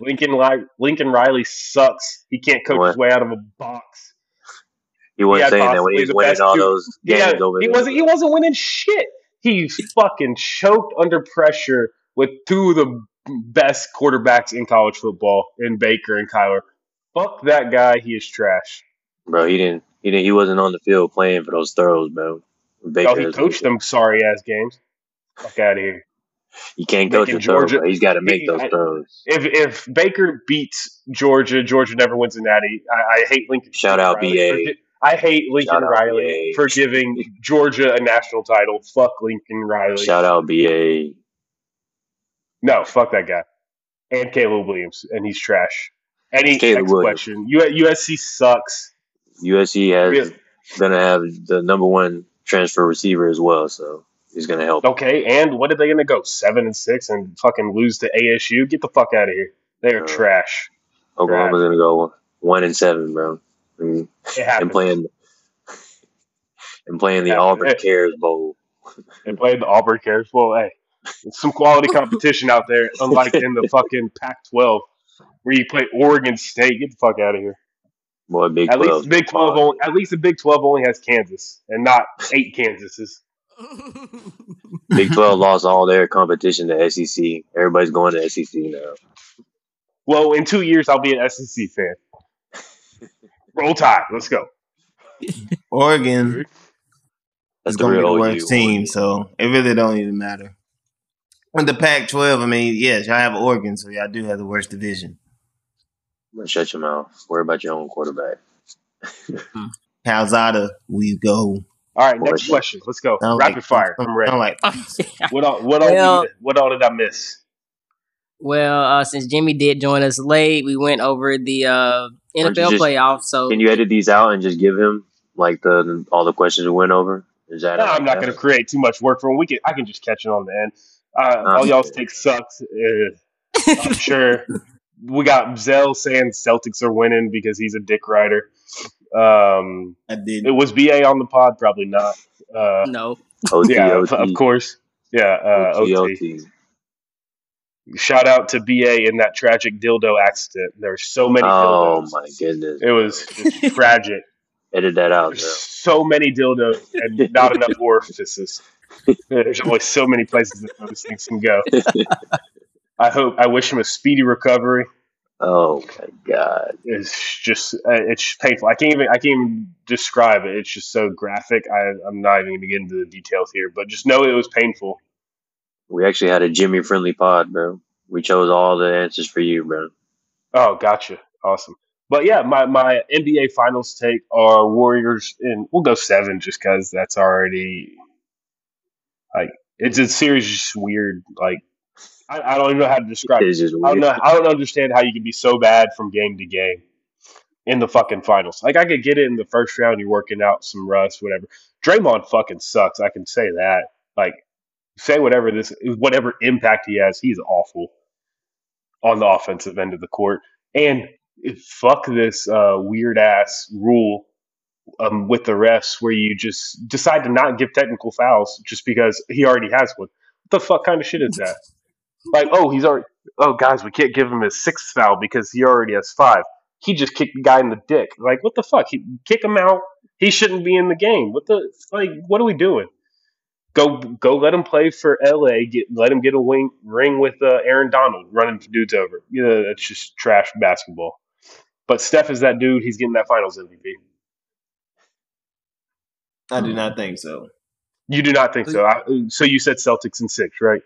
Lincoln Lincoln Riley sucks. He can't coach What? his way out of a box. He wasn't had saying that when he was winning all those games Yeah, over he there. wasn't. He wasn't winning shit. He fucking choked under pressure with two of the best quarterbacks in college football, in Baker and Kyler. Fuck that guy. He is trash. Bro, he didn't. He didn't. He wasn't on the field playing for those throws, bro. Baker Oh, he coached them sorry ass games. Fuck out of here. He can't coach making the throws. Georgia- He's got to make those throws. If if Baker beats Georgia, Georgia never wins a natty. I, I hate Lincoln. Shout out Riley BA. I hate Lincoln Shout Riley for giving Georgia a national title. Fuck Lincoln Riley. Shout out BA. No, fuck that guy. And Caleb Williams, and he's trash. Any Caleb next question? USC sucks. USC has Really? gonna have the number one transfer receiver as well, so he's gonna help. Okay, and what are they going to go seven and six and fucking lose to ASU? Get the fuck out of here. They are Uh, trash. Oklahoma's gonna go one and seven, bro, and, and playing [laughs] and playing the Auburn. Cares Bowl. They played the Auburn Cares. Bowl. hey, it's some quality [laughs] competition out there, unlike in the fucking Pac-12 where you play Oregon State. Get the fuck out of here. Boy, Big At Twelve. least Big Twelve. Only, at least the Big Twelve only has Kansas and not eight Kansases. Big [laughs] Twelve lost all their competition to SEC. Everybody's going to SEC now. Well, in two years, I'll be an SEC fan. Roll Tide. Let's go. Oregon is That's the gonna be real the OU. worst team, so it really don't even matter. In the Pac-12, I mean, yes, y'all have Oregon, so y'all do have the worst division. But shut your mouth. Worry about your own quarterback. Calzada, we go. All right, next question. Let's go. Sound Rapid like- fire. I'm ready. sound like [laughs] What all? What all? Well- did- what all did I miss? well, uh, since Jimmy did join us late, we went over the uh, NFL just- playoffs. So Can you edit these out and just give him like the all the questions we went over? Is that? No, I'm not going to create too much work for him. We can. I can just catch it on the end. Uh, Ah. all y'all's take sucks. Uh, I'm [laughs] sure. We got Zell saying Celtics are winning because he's a dick rider. Um, I did. it was BA on the pod, probably not. Uh, no, OT, yeah, OT, of course. Yeah, uh, OT, OT. OT. Shout out to BA in that tragic dildo accident. There's so many Oh dildos. my goodness! It was just tragic. [laughs] Edit that out. Bro. so many dildos and not enough orifices. There's only so many places that those things can go. [laughs] I hope. I wish him a speedy recovery. Oh my god! It's just. Uh, it's painful. I can't even. I can't even describe it. It's just so graphic. I, I'm not even going to get into the details here, but just know it was painful. We actually had a Jimmy friendly pod, bro. We chose all the answers for you, bro. Oh, gotcha. Awesome. But yeah, my, my NBA finals take are Warriors, and we'll go seven just because that's already like it's a series just weird. Like I, I don't even know how to describe it. I don't know. I don't understand how you can be so bad from game to game in the fucking finals. Like I could get it in the first round. You're working out some rust, whatever. Draymond fucking sucks. I can say that. Like say whatever this, whatever impact he has, he's awful on the offensive end of the court. And fuck this uh, weird ass rule um, with the refs where you just decide to not give technical fouls just because he already has one. What the fuck kind of shit is that? Like, oh, he's already. Oh, guys, we can't give him his sixth foul because he already has five. He just kicked the guy in the dick. Like, what the fuck? He kick him out. He shouldn't be in the game. What the like? What are we doing? Go, go! Let him play for LA. Get let him get a wing ring with uh, Aaron Donald running dudes over. You know, that's just trash basketball. But Steph is that dude. He's getting that Finals MVP. I do not think so. You do not think so? I, so you said Celtics in six, right?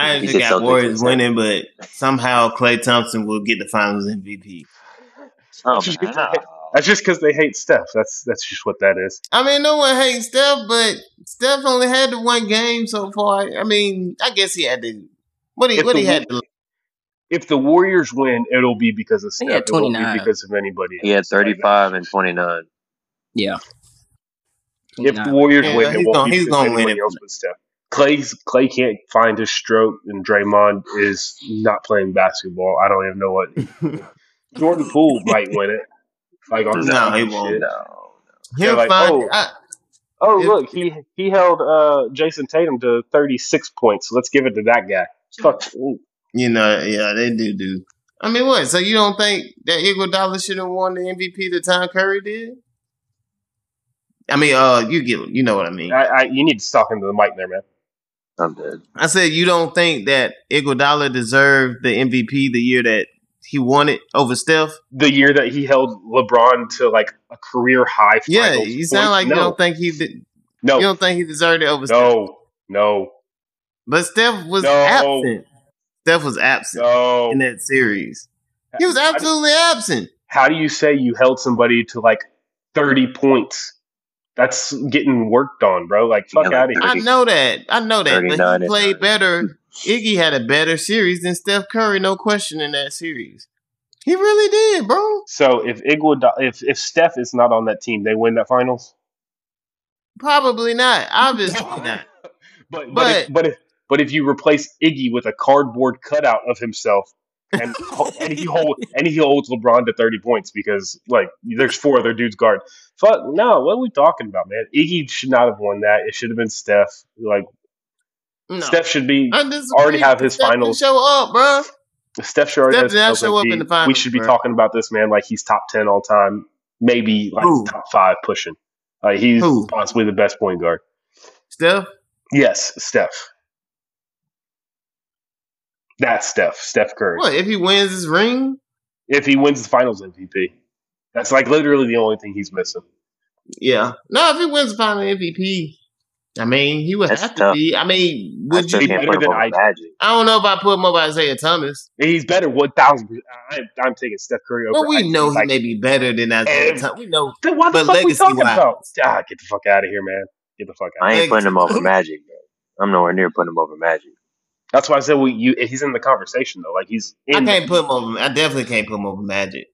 I He actually got Warriors winning, but somehow Klay Thompson will get the Finals MVP. Oh, Just man. because- That's just because they hate Steph. That's that's just what that is. I mean, no one hates Steph, but Steph only had the one game so far. I mean, I guess he had to. What he If what the he had to. If the Warriors win, it'll be because of He Steph. had It won't be 29. because of anybody. He had 35 and 29. yeah. If the Warriors Yeah, win, he's it won't gonna- be he's because gonna of win anybody it. else but Steph. Klay's Klay can't find his stroke, and Draymond is not playing basketball. I don't even know what [laughs] Jordan Poole might win it. Like on No, he won't. shit. No. He'll like, find. oh. I, Oh, If- look, he he held uh, Jayson Tatum to 36 points. Let's give it to that guy. Fuck. ooh. you know, yeah, they do do. I mean, what? So you don't think that Iguodala should have won the MVP the time Curry did? I mean, uh, you get, you know what I mean. I, I, you need to talk into the mic there, man. I'm dead. I said you don't think that Iguodala deserved the MVP the year that he won it over Steph. The year that he held LeBron to like a career high. Yeah, finals you sound point- like no, you don't think he did. no, You don't think he deserved it over Steph. no, no, But Steph was No. absent. Steph was absent no. in that series. He was How do- absolutely absent. How do you say you held somebody to like 30 points? That's getting worked on, bro. Like, fuck Yeah, out of here. I know that. I know that. 39 But he played better. [laughs] Iggy had a better series than Steph Curry, no question in that series. He really did, bro. So if Iguodala, if if Steph is not on that team, they win that finals. Probably not. [laughs] Obviously not. But but But- if, but if but if you replace Iggy with a cardboard cutout of himself, and and he hold and he holds LeBron to thirty points because like there's four other dudes guard. Fuck no, what are we talking about, man? Iggy should not have won that. It should have been Steph. Like No. Steph should be. Already have his Steph finals. Show up, bro. Steph should already Steph has did not show up MVP. in the finals, We should be bro. talking about this man like he's top ten all time, maybe like Who? top five pushing. Like he's Who? possibly the best point guard. Steph. Yes, Steph. That's Steph. Steph Curry. What if he wins his ring? If he wins the Finals MVP, that's like literally the only thing he's missing. Yeah. No, if he wins the final MVP, I mean, he would That's have to be. I mean, would still you? can't better than I- Magic. I don't know if I put him over Isiah Thomas. He's better one thousand. I'm, I'm taking Steph Curry over. Well, we Isiah. know he Like, may be better than Isiah Thomas. We know. Then what the but fuck we legacy talking wise- about? Ah, get the fuck out of here, man. Get the fuck out. I ain't Thanks. putting him over [laughs] Magic, bro. I'm nowhere near putting him over Magic. That's why I said we. You, he's in the conversation though. Like he's. I can't put him over. I definitely can't put him over Magic.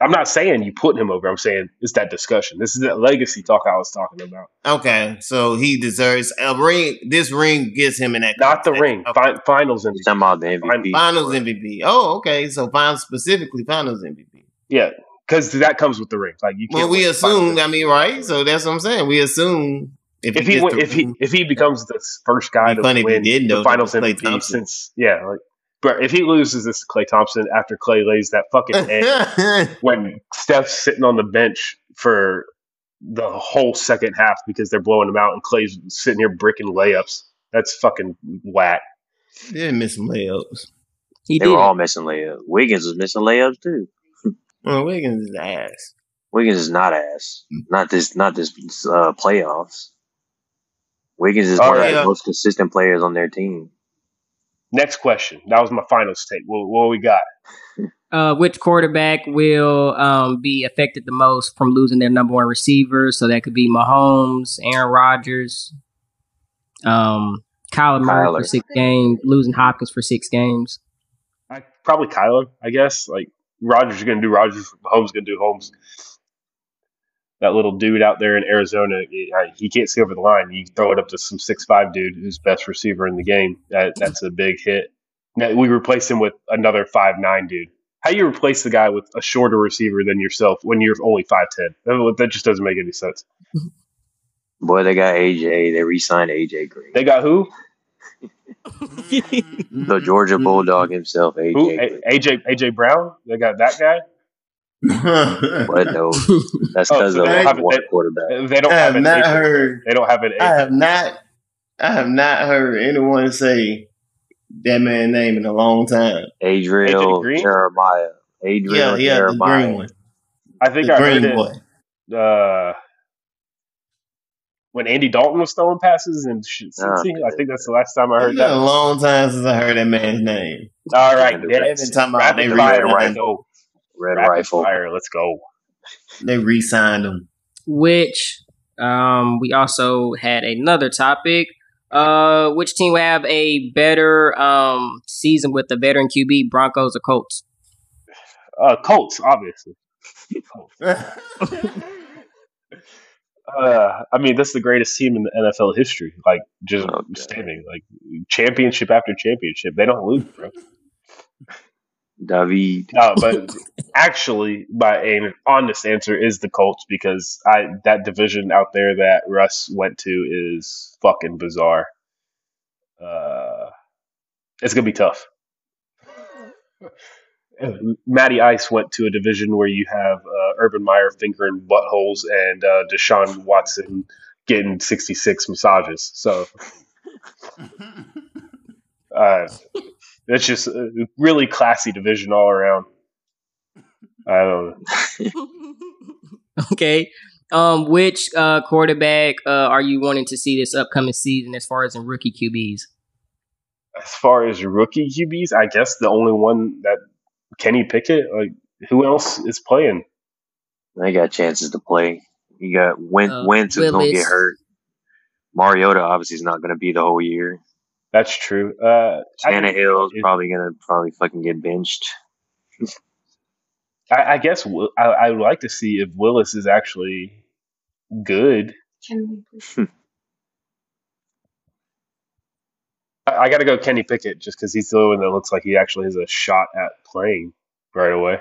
I'm not saying you put him over. I'm saying it's that discussion. This is that legacy talk I was talking about. Okay, so he deserves a ring. This ring gets him in that. Not the ring. Okay. Fi- finals He's talking MVP. about the MVP. Finals MVP. Oh, okay. So finals specifically finals MVP. Yeah, because that comes with the ring. Like you can't. Well, we assume. I mean, right? So that's what I'm saying. We assume if, if he gets win, if he if he becomes the first guy to funny win didn't, the finals that was Klay MVP Thompson. since yeah, like, but if he loses this to Klay Thompson after Klay lays that fucking egg [laughs] when Steph's sitting on the bench for the whole second half because they're blowing him out and Klay's sitting here bricking layups, that's fucking whack. didn't miss some layups. He They did. were all missing layups. Wiggins was missing layups too. Well, Wiggins is ass. Wiggins is not ass. Not this. Not this uh, playoffs. Wiggins is All one right. of the most consistent players on their team. Next question. That was my final take. What, what we got? [laughs] uh, which quarterback will um, be affected the most from losing their number one receiver? So that could be Mahomes, Aaron Rodgers, um, Kyler Murray Kyler. for six games, losing Hopkins for six games. I, probably Kyler, I guess. Like Rodgers is going to do Rodgers. Holmes going to do Holmes. That little dude out there in Arizona, he, can't see over the line. You throw it up to some six five dude who's best receiver in the game. That, that's a big hit. Now, we replace him with another five nine dude. How you replace the guy with a shorter receiver than yourself when you're only five ten? That, that just doesn't make any sense. Boy, they got AJ. They re-signed AJ Green. They got who? [laughs] The Georgia Bulldog himself, AJ. Who? A- AJ AJ Brown? They got that guy. But no, that's [laughs] Oh, because so of they haven't- one they- quarterback. They don't I have have an not AJ. heard. They don't have an I have not. I have not heard anyone say that man's name in a long time. Adriel Green? Jeremiah. Adriel Yeah, yeah, the Jeremiah. green one, I think the I heard green it. boy. uh, when Andy Dalton was throwing passes and shit. Ah, I think that's the last time I It's heard been a that. long time since I heard that man's name. All right, They've next. been talking about rapid they fire. re-signed Let's him. go. Red Rapid Rifle. fire. Let's go. They re-signed him. which um, we also had another topic. Uh, which team will have a better um, season with the veteran QB, Broncos or Colts? Uh, Colts, obviously. [laughs] Uh, I mean, that's the greatest team in the NFL history. Like, just God. standing, like championship after championship. They don't lose, bro. [laughs] David. Uh, but actually, my an honest answer is the Colts because I that division out there that Russ went to is fucking bizarre. Uh, it's gonna be tough. [laughs] Matty Ice went to a division where you have uh, Urban Meyer fingering buttholes and uh, Deshaun Watson getting sixty six massages. So [laughs] uh, it's just a really classy division all around. I don't know. [laughs] okay. Um, which uh, quarterback uh, are you wanting to see this upcoming season as far as in rookie QBs? As far as rookie QBs, I guess the only one that Kenny Pickett, like who else is playing? They got chances to play. You got Win- Uh, Wentz is going to get hurt. Mariota obviously is not going to be the whole year. That's true. Uh, I, Tannehill's it- probably going to probably fucking get benched. I, I guess I, I would like to see if Willis is actually good. [laughs] I, I got to go Kenny Pickett just because he's the only one that looks like he actually has a shot at playing right away.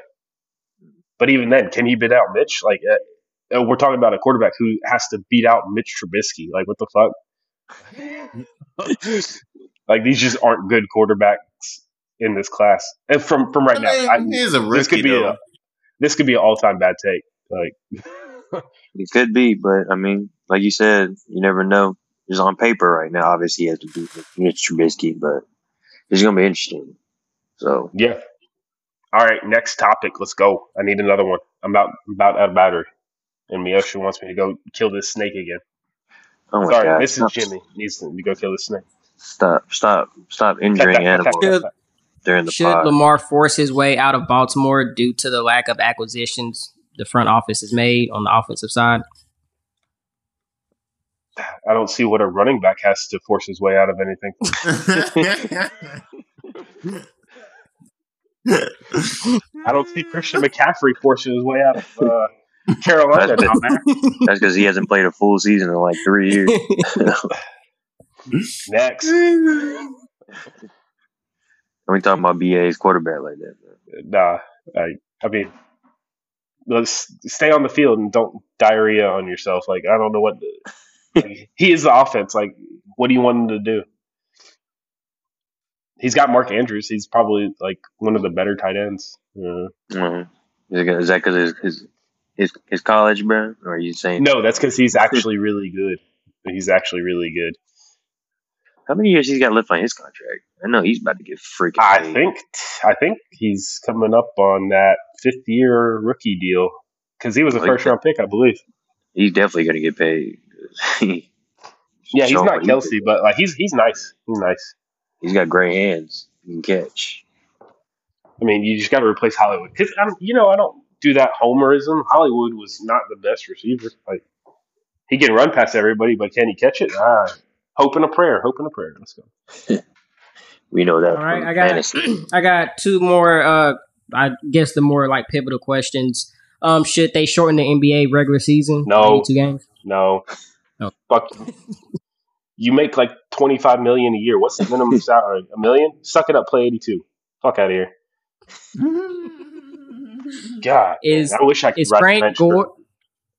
But even then, can he beat out Mitch? Like, uh, uh, we're talking about a quarterback who has to beat out Mitch Trubisky. Like, what the fuck? [laughs] like, these just aren't good quarterbacks in this class. And from from right now, I, he's a this could be though. a this could be an all time bad take. Like, [laughs] It could be, but I mean, like you said, you never know. Just on paper right now, obviously he has to beat Mitch Trubisky, but it's going to be interesting. So yeah. All right, next topic. Let's go. I need another one. I'm about about out of battery, and Miyoshi wants me to go kill this snake again. Oh my Sorry, god! this is Jimmy. Needs to go kill the snake. Stop, stop, stop injuring animals Should, during the should pod. Lamar force his way out of Baltimore due to the lack of acquisitions the front office has made on the offensive side? I don't see what a running back has to force his way out of anything. [laughs] I don't see Christian McCaffrey forcing his way out of uh, Carolina That's. [laughs] That's because he hasn't played a full season in like three years. [laughs] [laughs] Next, Are we talking about BA's quarterback like that? nah. I, I mean, let's stay on the field and don't diarrhea on yourself. Like I don't know what. like, [laughs] he is the offense. Like, what do you want him to do? He's got Mark Andrews. He's probably like one of the better tight ends. Yeah. Mhm. Is that because his, his his his college, bro? Or are you saying No, that's because he's [laughs] actually really good. He's actually really good. How many years he's got left on his contract? I know he's about to get freaking. I paid. think I think he's coming up on that fifth year rookie deal because he was a Like first round pick, I believe. he's definitely gonna get paid. [laughs] Yeah, he's not Kelce, but like he's he's nice. He's nice. He's got great hands. He can catch. I mean, you just got to replace Hollywood because I don't, you know I don't do that homerism. Hollywood was not the best receiver. Like he can run past everybody, but can he catch it? Ah, hope and a prayer. Hope and a prayer. Let's go. [laughs] We know that. All right, I got fantasy. [clears throat] I got two more. Uh, I guess the more like pivotal questions. Um, should they shorten the NBA regular season? No. two games. No, No. fuck. you. You make like twenty five million a year. What's the minimum [laughs] salary? A million? Suck it up. Play eighty two. Fuck out of here. [laughs] God, Is- man, I wish I could Is Frank bench for- Gore?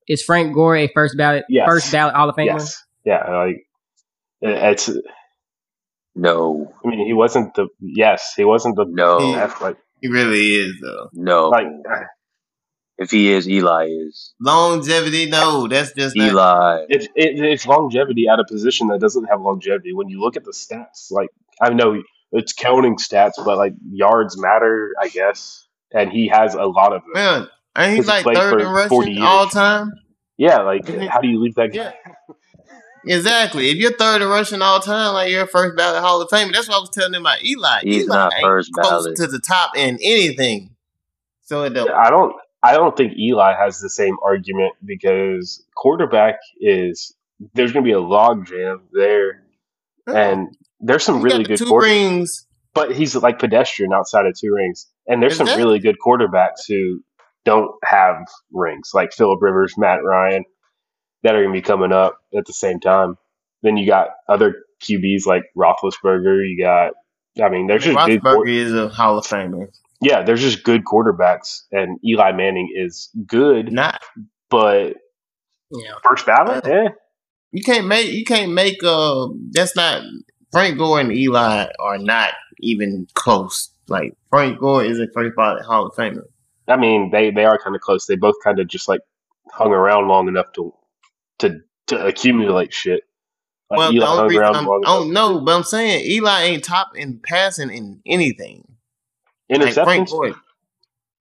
Is Frank Gore a first ballot Yes. first ballot Hall of Famer? Yes, yeah, like it- it's. No, I mean, he wasn't the. Yes, he wasn't the. no, That's like, he really is though. no. like if he is, Eli is. Longevity, no, that's just not. Eli. it's it, it's longevity at a position that doesn't have longevity. When you look at the stats, like I know it's counting stats, but like yards matter, I guess. And he has a lot of them. Man, ain't he Because he like third in rushing all time? Yeah, like how do you leave that guy? Yeah. Exactly. If you're third in rushing all time, like you're a first ballot Hall of Fame. That's what I was telling them about Eli. He's Eli not ain't first close ballot. to the top in anything. So it don't. I don't. I don't think Eli has the same argument because quarterback is there's going to be a log jam there, uh-uh. and there's some He really good two quarterbacks. rings. but he's like pedestrian outside of two rings. And there's Is some that- really good quarterbacks who don't have rings, like Philip Rivers, Matt Ryan, that are going to be coming up at the same time. Then you got other QBs like Roethlisberger. You got, I mean, there's just good, Roethlisberger quar- is a Hall of Famer. yeah, there's just good quarterbacks, and Eli Manning is good, Not but Yeah. first ballot, Yeah, you can't make you can't make uh that's not Frank Gore and Eli are not even close. Like Frank Gore is a first ballot Hall of Famer. I mean, they they are kind of close. They both kind of just like hung around long enough to to to accumulate shit. Like well, Eli the only hung reason around I'm, long I don't know, but I'm saying Eli ain't top in passing in anything. Like Frank Interceptions. Gore.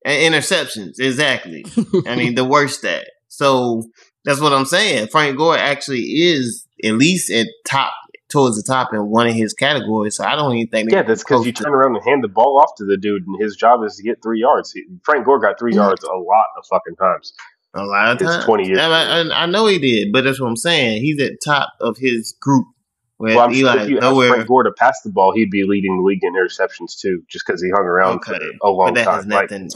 And interceptions, exactly. I mean, the [laughs] worst stat. So that's what I'm saying. Frank Gore actually is at least at top towards the top in one of his categories. So I don't even think. yeah, that's because you turn around and hand the ball off to the dude, and his job is to get three yards. He, Frank Gore got three Mhm. yards a lot of fucking times. A lot of times. 20 years. I, I, I know he did, but that's what I'm saying. He's at top of his group. Where Well, I'm sure Eli if you nowhere. Frank Gore to pass the ball, he'd be leading the league in interceptions too, just because he hung around Okay, for a long but that has time. Like, nothing.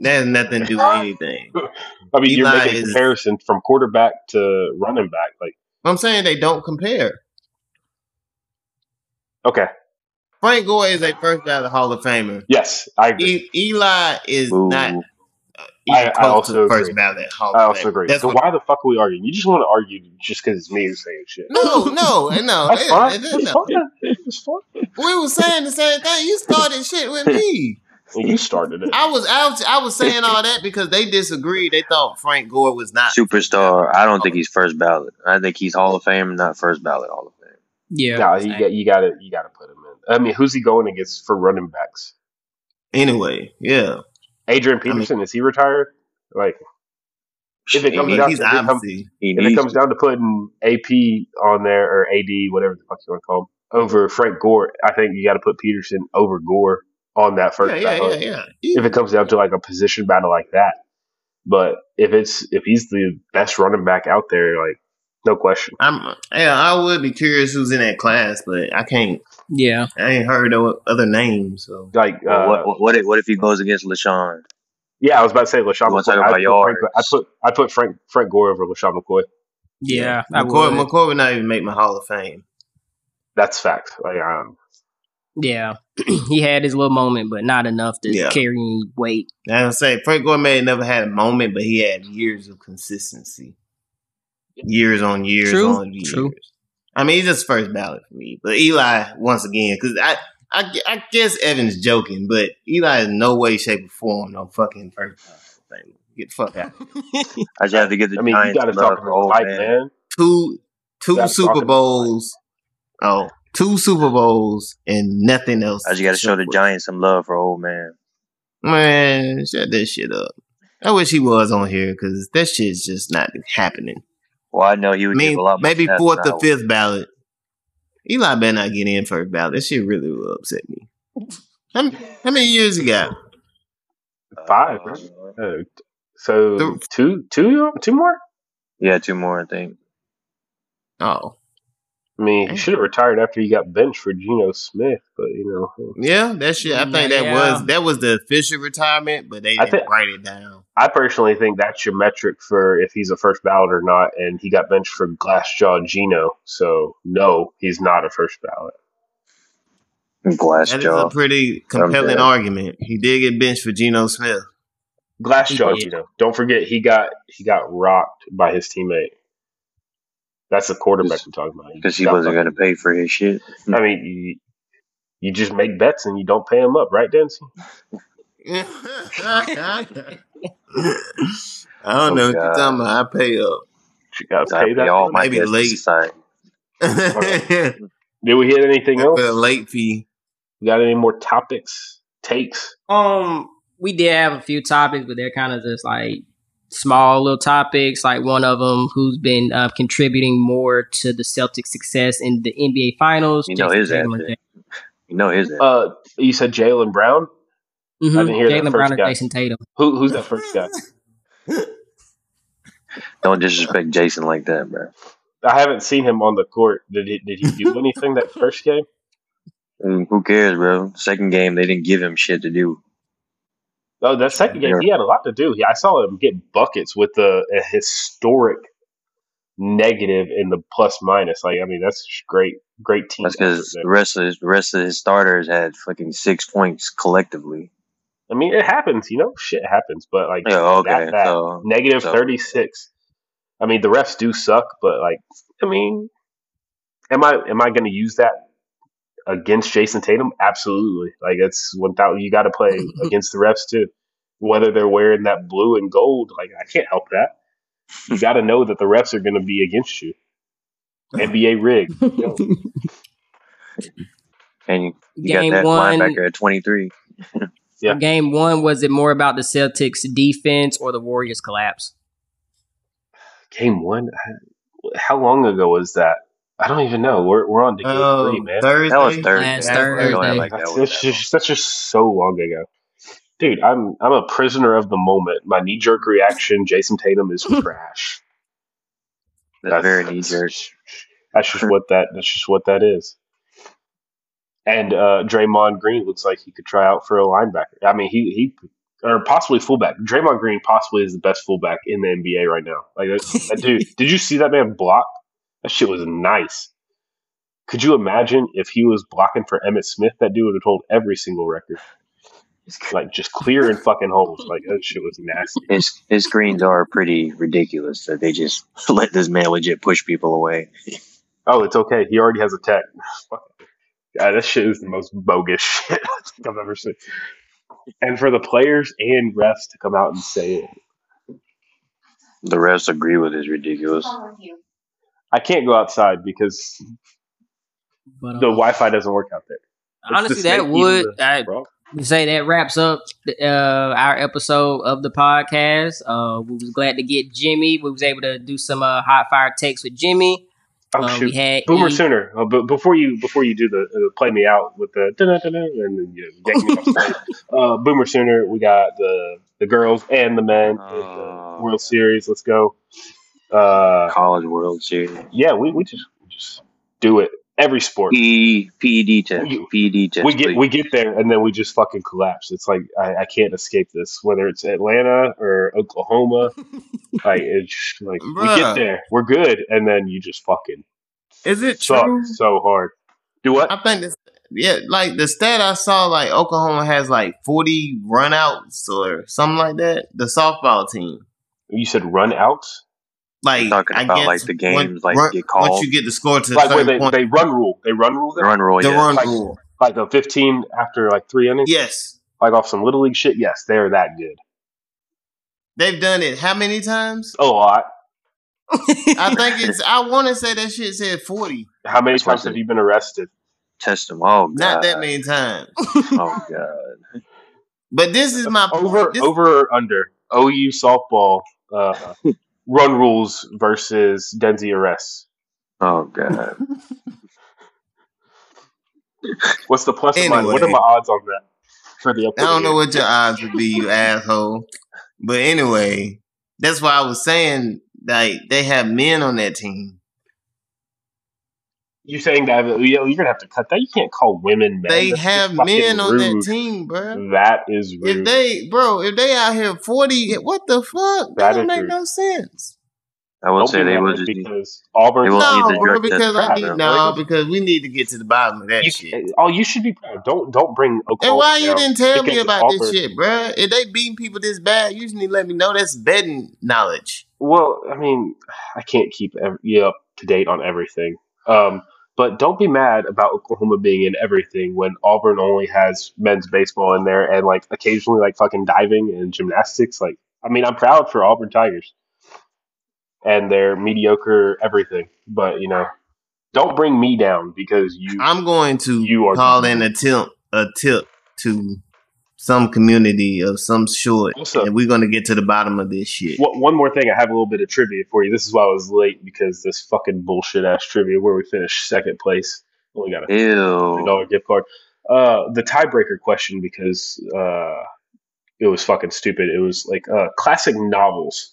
that has nothing to do with anything. [laughs] I mean, you're making a is- comparison from quarterback to running back. Like, I'm saying they don't compare. okay, Frank Gore is a first ballot Hall of Famer. yes, I agree. E- Eli is Boo. not I- even I also to the first agree. ballot Hall I also agree. That's so what, why the fuck are we arguing? You just want to argue just because it's me saying shit. no, no, no. That's it- fine. it- It's no. fine. It's fine. We were saying the same thing. You started shit with me. [laughs] Well, you started it. I was, I was, I was saying all that because they disagreed. They thought Frank Gore was not Superstar. I don't think he's first ballot. I think he's Hall of Fame, not first ballot Hall of Fame. Yeah. No, you got you got to you got to put him in. I mean, who's he going against for running backs? Anyway, yeah. Adrian Peterson is he retired? Like, if it comes needs- down, he's if it comes, if it comes down to putting AP on there or AD, whatever the fuck you want to call him, over Frank Gore, I think you got to put Peterson over Gore on that first. Yeah, yeah, ballot. yeah, yeah. If it comes down to like a position battle like that, but if it's if he's the best running back out there, like no question. I'm yeah, I would be curious who's in that class, but I can't. Yeah. I ain't heard no other names. So Like, uh, Well, what, what, what if what if he goes against LeSean? yeah, I was about to say LeSean McCoy. talk I put. Frank, I put I put Frank Frank Gore over LeSean McCoy. Yeah. I McCoy, would. McCoy would not even make my Hall of Fame. That's fact. Like, um, Yeah. [clears throat] he had his little moment, but not enough to Yeah. carry any weight. I was say Frank Gore may have never had a moment, but he had years of consistency, years on years True, on years. true. I mean, he's just first ballot for me. But Eli once again, because I, I, I guess Evan's joking, but Eli is no way, shape, or form no fucking first ballot. thing. Get the fuck out. I just have to get the I mean, you got to some love talk for about old Mike, man. man. Two, two Super Bowls. Oh, two Super Bowls and nothing else. I just got to show the Giants. Giants some love for old man. Man, shut that shit up. I wish he was on here because that shit's just not happening. Well, I know he I would mean, give a lot more maybe fourth than I or would. fifth ballot. Eli better not get in first ballot. That shit really will upset me. How, m- how many years he got? Five, bro. Uh, Uh, so The- two, two, two more. yeah, two more, I think. Oh, I mean, he should have retired after he got benched for Geno Smith, but you know, yeah, that shit. I think that Yeah. was that was the official retirement, but they I didn't think- write it down. I personally think that's your metric for if he's a first ballot or not. And he got benched for Glassjaw Geno, so no, he's not a first ballot. Glass That is a pretty compelling argument. He did get benched for Geno Smith. Glassjaw Yeah. Geno. Don't forget he got he got rocked by his teammate. That's the quarterback I'm talking about. Because he wasn't going to pay for his shit. I mean, you, you just make bets and you don't pay him up, right, Dempsey? [laughs] I don't know Oh, what you're talking about. I pay up. You got to I pay pay that. all up. my Maybe debts to late. society. With [laughs] Did we hit anything else? a late fee. You Got any more topics, takes? Um, we did have a few topics, but they're kind of just like small little topics. Like one of them, who's been uh, contributing more to the Celtics' success in the NBA Finals. You know Jayson his Tatum or answer. Jay- You know his ass. Uh, you said Jaylen Brown. Mhm, I didn't hear that Jaylen first Brown or guy. Jayson Tatum. Who, who's that first guy? [laughs] Don't disrespect Jayson like that, bro. I haven't seen him on the court. Did he, did he do anything that first game? Mm, Who cares, bro? Second game, they didn't give him shit to do. Oh, that second game, he had a lot to do. He, I saw him get buckets with a, a historic negative in the plus minus. Like, I mean, that's great, great team. That's because the rest of his, the rest of his starters had fucking six points collectively. I mean, it happens, you know, shit happens. But like, Yeah, okay. that bad. So negative so- thirty six. I mean, the refs do suck, but like, I mean, am I am I going to use that against Jayson Tatum? Absolutely. Like, it's without you got to play [laughs] against the refs too, whether they're wearing that blue and gold. Like, I can't help that. You [laughs] got to know that the refs are going to be against you. NBA rig. [laughs] And you, you Game got that one- linebacker at twenty three. Yeah. Game one, was it more about the Celtics' defense or the Warriors' collapse? Game one. How long ago was that? I don't even know. We're we're on to game Oh, three, man. Thursday. That was Thursday. Last Don't Thursday. like that That's, was that's that just that's just so long ago, dude. I'm I'm a prisoner of the moment. My knee jerk reaction: Jayson Tatum is [laughs] trash. long. That's very knee jerk. That's just what that. That's just what that is. And uh, Draymond Green looks like he could try out for a linebacker. I mean, he he or possibly fullback. Draymond Green possibly is the best fullback in the NBA right now. Like that, that dude. [laughs] Did you see that man block? That shit was nice. Could you imagine if he was blocking for Emmitt Smith? That dude would have told every single record. Like just clear and fucking holes. Like that shit was nasty. His his screens are pretty ridiculous that they just [laughs] let this man legit push people away. Oh, it's okay. He already has a tech. Fuck. God, that shit is the most bogus [laughs] shit I think I've ever seen. And for the players and refs to come out and say it, The rest agree with is ridiculous. I can't go outside because But um, the Wi-Fi doesn't work out there. It's honestly, the that would I, say that wraps up uh, our episode of the podcast. Uh, we was glad to get Jimmy. We was able to do some uh, hot fire takes with Jimmy. Oh Uh, shoot, we had Boomer E- Sooner. Uh, but before you before you do the uh, play me out with the and then you yank me off stage. [laughs] uh, Boomer Sooner. We got the the girls and the men in the Oh. World Series. Let's go. Uh, College World Series. yeah, we, we just we just do it every sport. P- PED test. We- PED test. we get please. we get there and then we just fucking collapse. It's like I, I can't escape this. Whether it's Atlanta or Oklahoma, [laughs] like it's just like we get there, we're good, and then you just fucking Is it suck true? so hard. Do what? I think this. Yeah, like the stat I saw, like Oklahoma has like forty runouts or something like that. The softball team, You said run outs, like Talking I about, guess like, the when- games, like, run- get called. once you get the score to a like where they, point, they run rule. They run rule The there, run rule. the yeah. run Like- rule. like a fifteen after like three innings, Yes, like off some little league shit. Yes, they're that good. they've done it. How many times? A lot. I think [laughs] it's. I want to say that shit said forty. How many That's times have said. you been arrested? Test them. Oh, Not that many times. [laughs] Oh, God. But this is my Over point. This, over or under OU softball uh, [laughs] run rules versus Denzi arrests. Oh, God. [laughs] What's the plus or minus? What are my odds on that for the I don't know what your odds would be, you asshole. But anyway, that's why I was saying like they have men on that team. You saying that you're gonna have to cut that? You can't call women men. They That's have men on that team, bro. That is rude. If they, bro, if they out here forty, what the fuck? That, That don't make rude. no sense. I will Don't say they mad will just be. because Auburn. They will No, need the bro, because I need bro. no, Like- because we need to get to the bottom of that You, shit. oh, you should be proud. Don't don't bring Oklahoma. And why you didn't tell me because about this shit, bro? If they beating people this bad, you just need to let me know. That's betting knowledge. Well, I mean, I can't keep ev- you up to date on everything. Um, but don't be mad about Oklahoma being in everything when Auburn only has men's baseball in there and like occasionally like fucking diving and gymnastics. Like, I mean, I'm proud for Auburn Tigers and their mediocre everything. But you know, don't bring me down because you. I'm going to You are- call in a tip, a tip to some community of some sort, Also- and we're gonna get to the bottom of this shit. One one more thing, I have a little bit of trivia for you. This is why I was late because this fucking bullshit ass trivia where we finished second place. Only got a dollar gift card. Uh, the tiebreaker question because uh, it was fucking stupid. It was like uh, classic novels.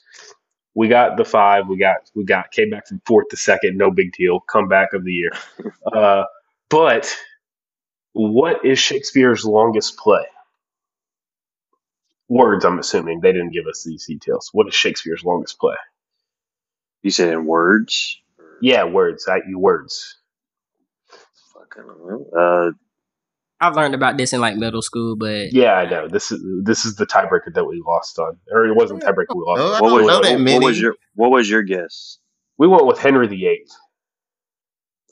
We got the five. We got we got came back from fourth to second. No big deal. Comeback of the year. [laughs] Uh, but what is Shakespeare's longest play? Words. I'm assuming they didn't give us these details. What is Shakespeare's longest play? You said in words? Yeah, words. I, you words. Fuck, I don't know. Uh, I've learned about this in like middle school, but Yeah, I know. This is this is the tiebreaker that we lost on, or it wasn't tiebreaker we lost. I on. what don't was know that what, many. was your What was your guess? We went with Henry VIII.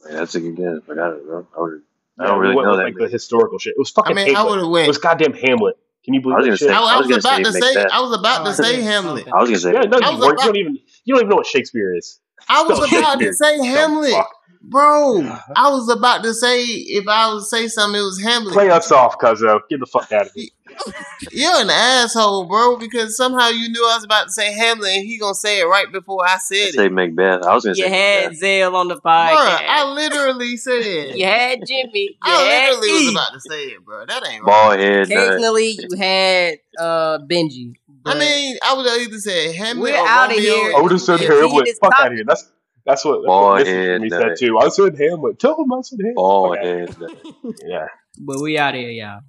Yeah, that's a good guess, but I don't know. I, would, I Yeah, don't we really went know with, that. like the historical shit. It was fucking. I fucking mean, I Hamlet. would have It was goddamn Hamlet. Can you believe I was that gonna shit? say- I, I I was, was gonna about to say. I was about to Oh, say Hamlet. I was gonna say Yeah, no, you about- You don't even you don't even know what Shakespeare is. I was Spell about to say Hamlet, Dumb fuck. Bro. I was about to say if I would say something, it was Hamlet. Play us off, Cuzzo. Get the fuck out of here. [laughs] You're an asshole, bro, because somehow you knew I was about to say Hamlet and he gonna say it right before I said say it. Say Macbeth. I was gonna you say had Macbeth. Zale on the Bro, I literally said it. you had Jimmy. [laughs] You I had literally was about to say it, bro. That ain't right. Bald head. nut. Occasionally, you had uh, Benji. I mean, I would have either said Hamlet We're or outta Romeo. here. Otis said Hamlet. Fuck out of here. That's that's what, that's Bald what Mrs. head Jimmy said too. I said Hamlet. Tell him I said Hamlet. Bald Fuck head. Yeah. but we out here, y'all.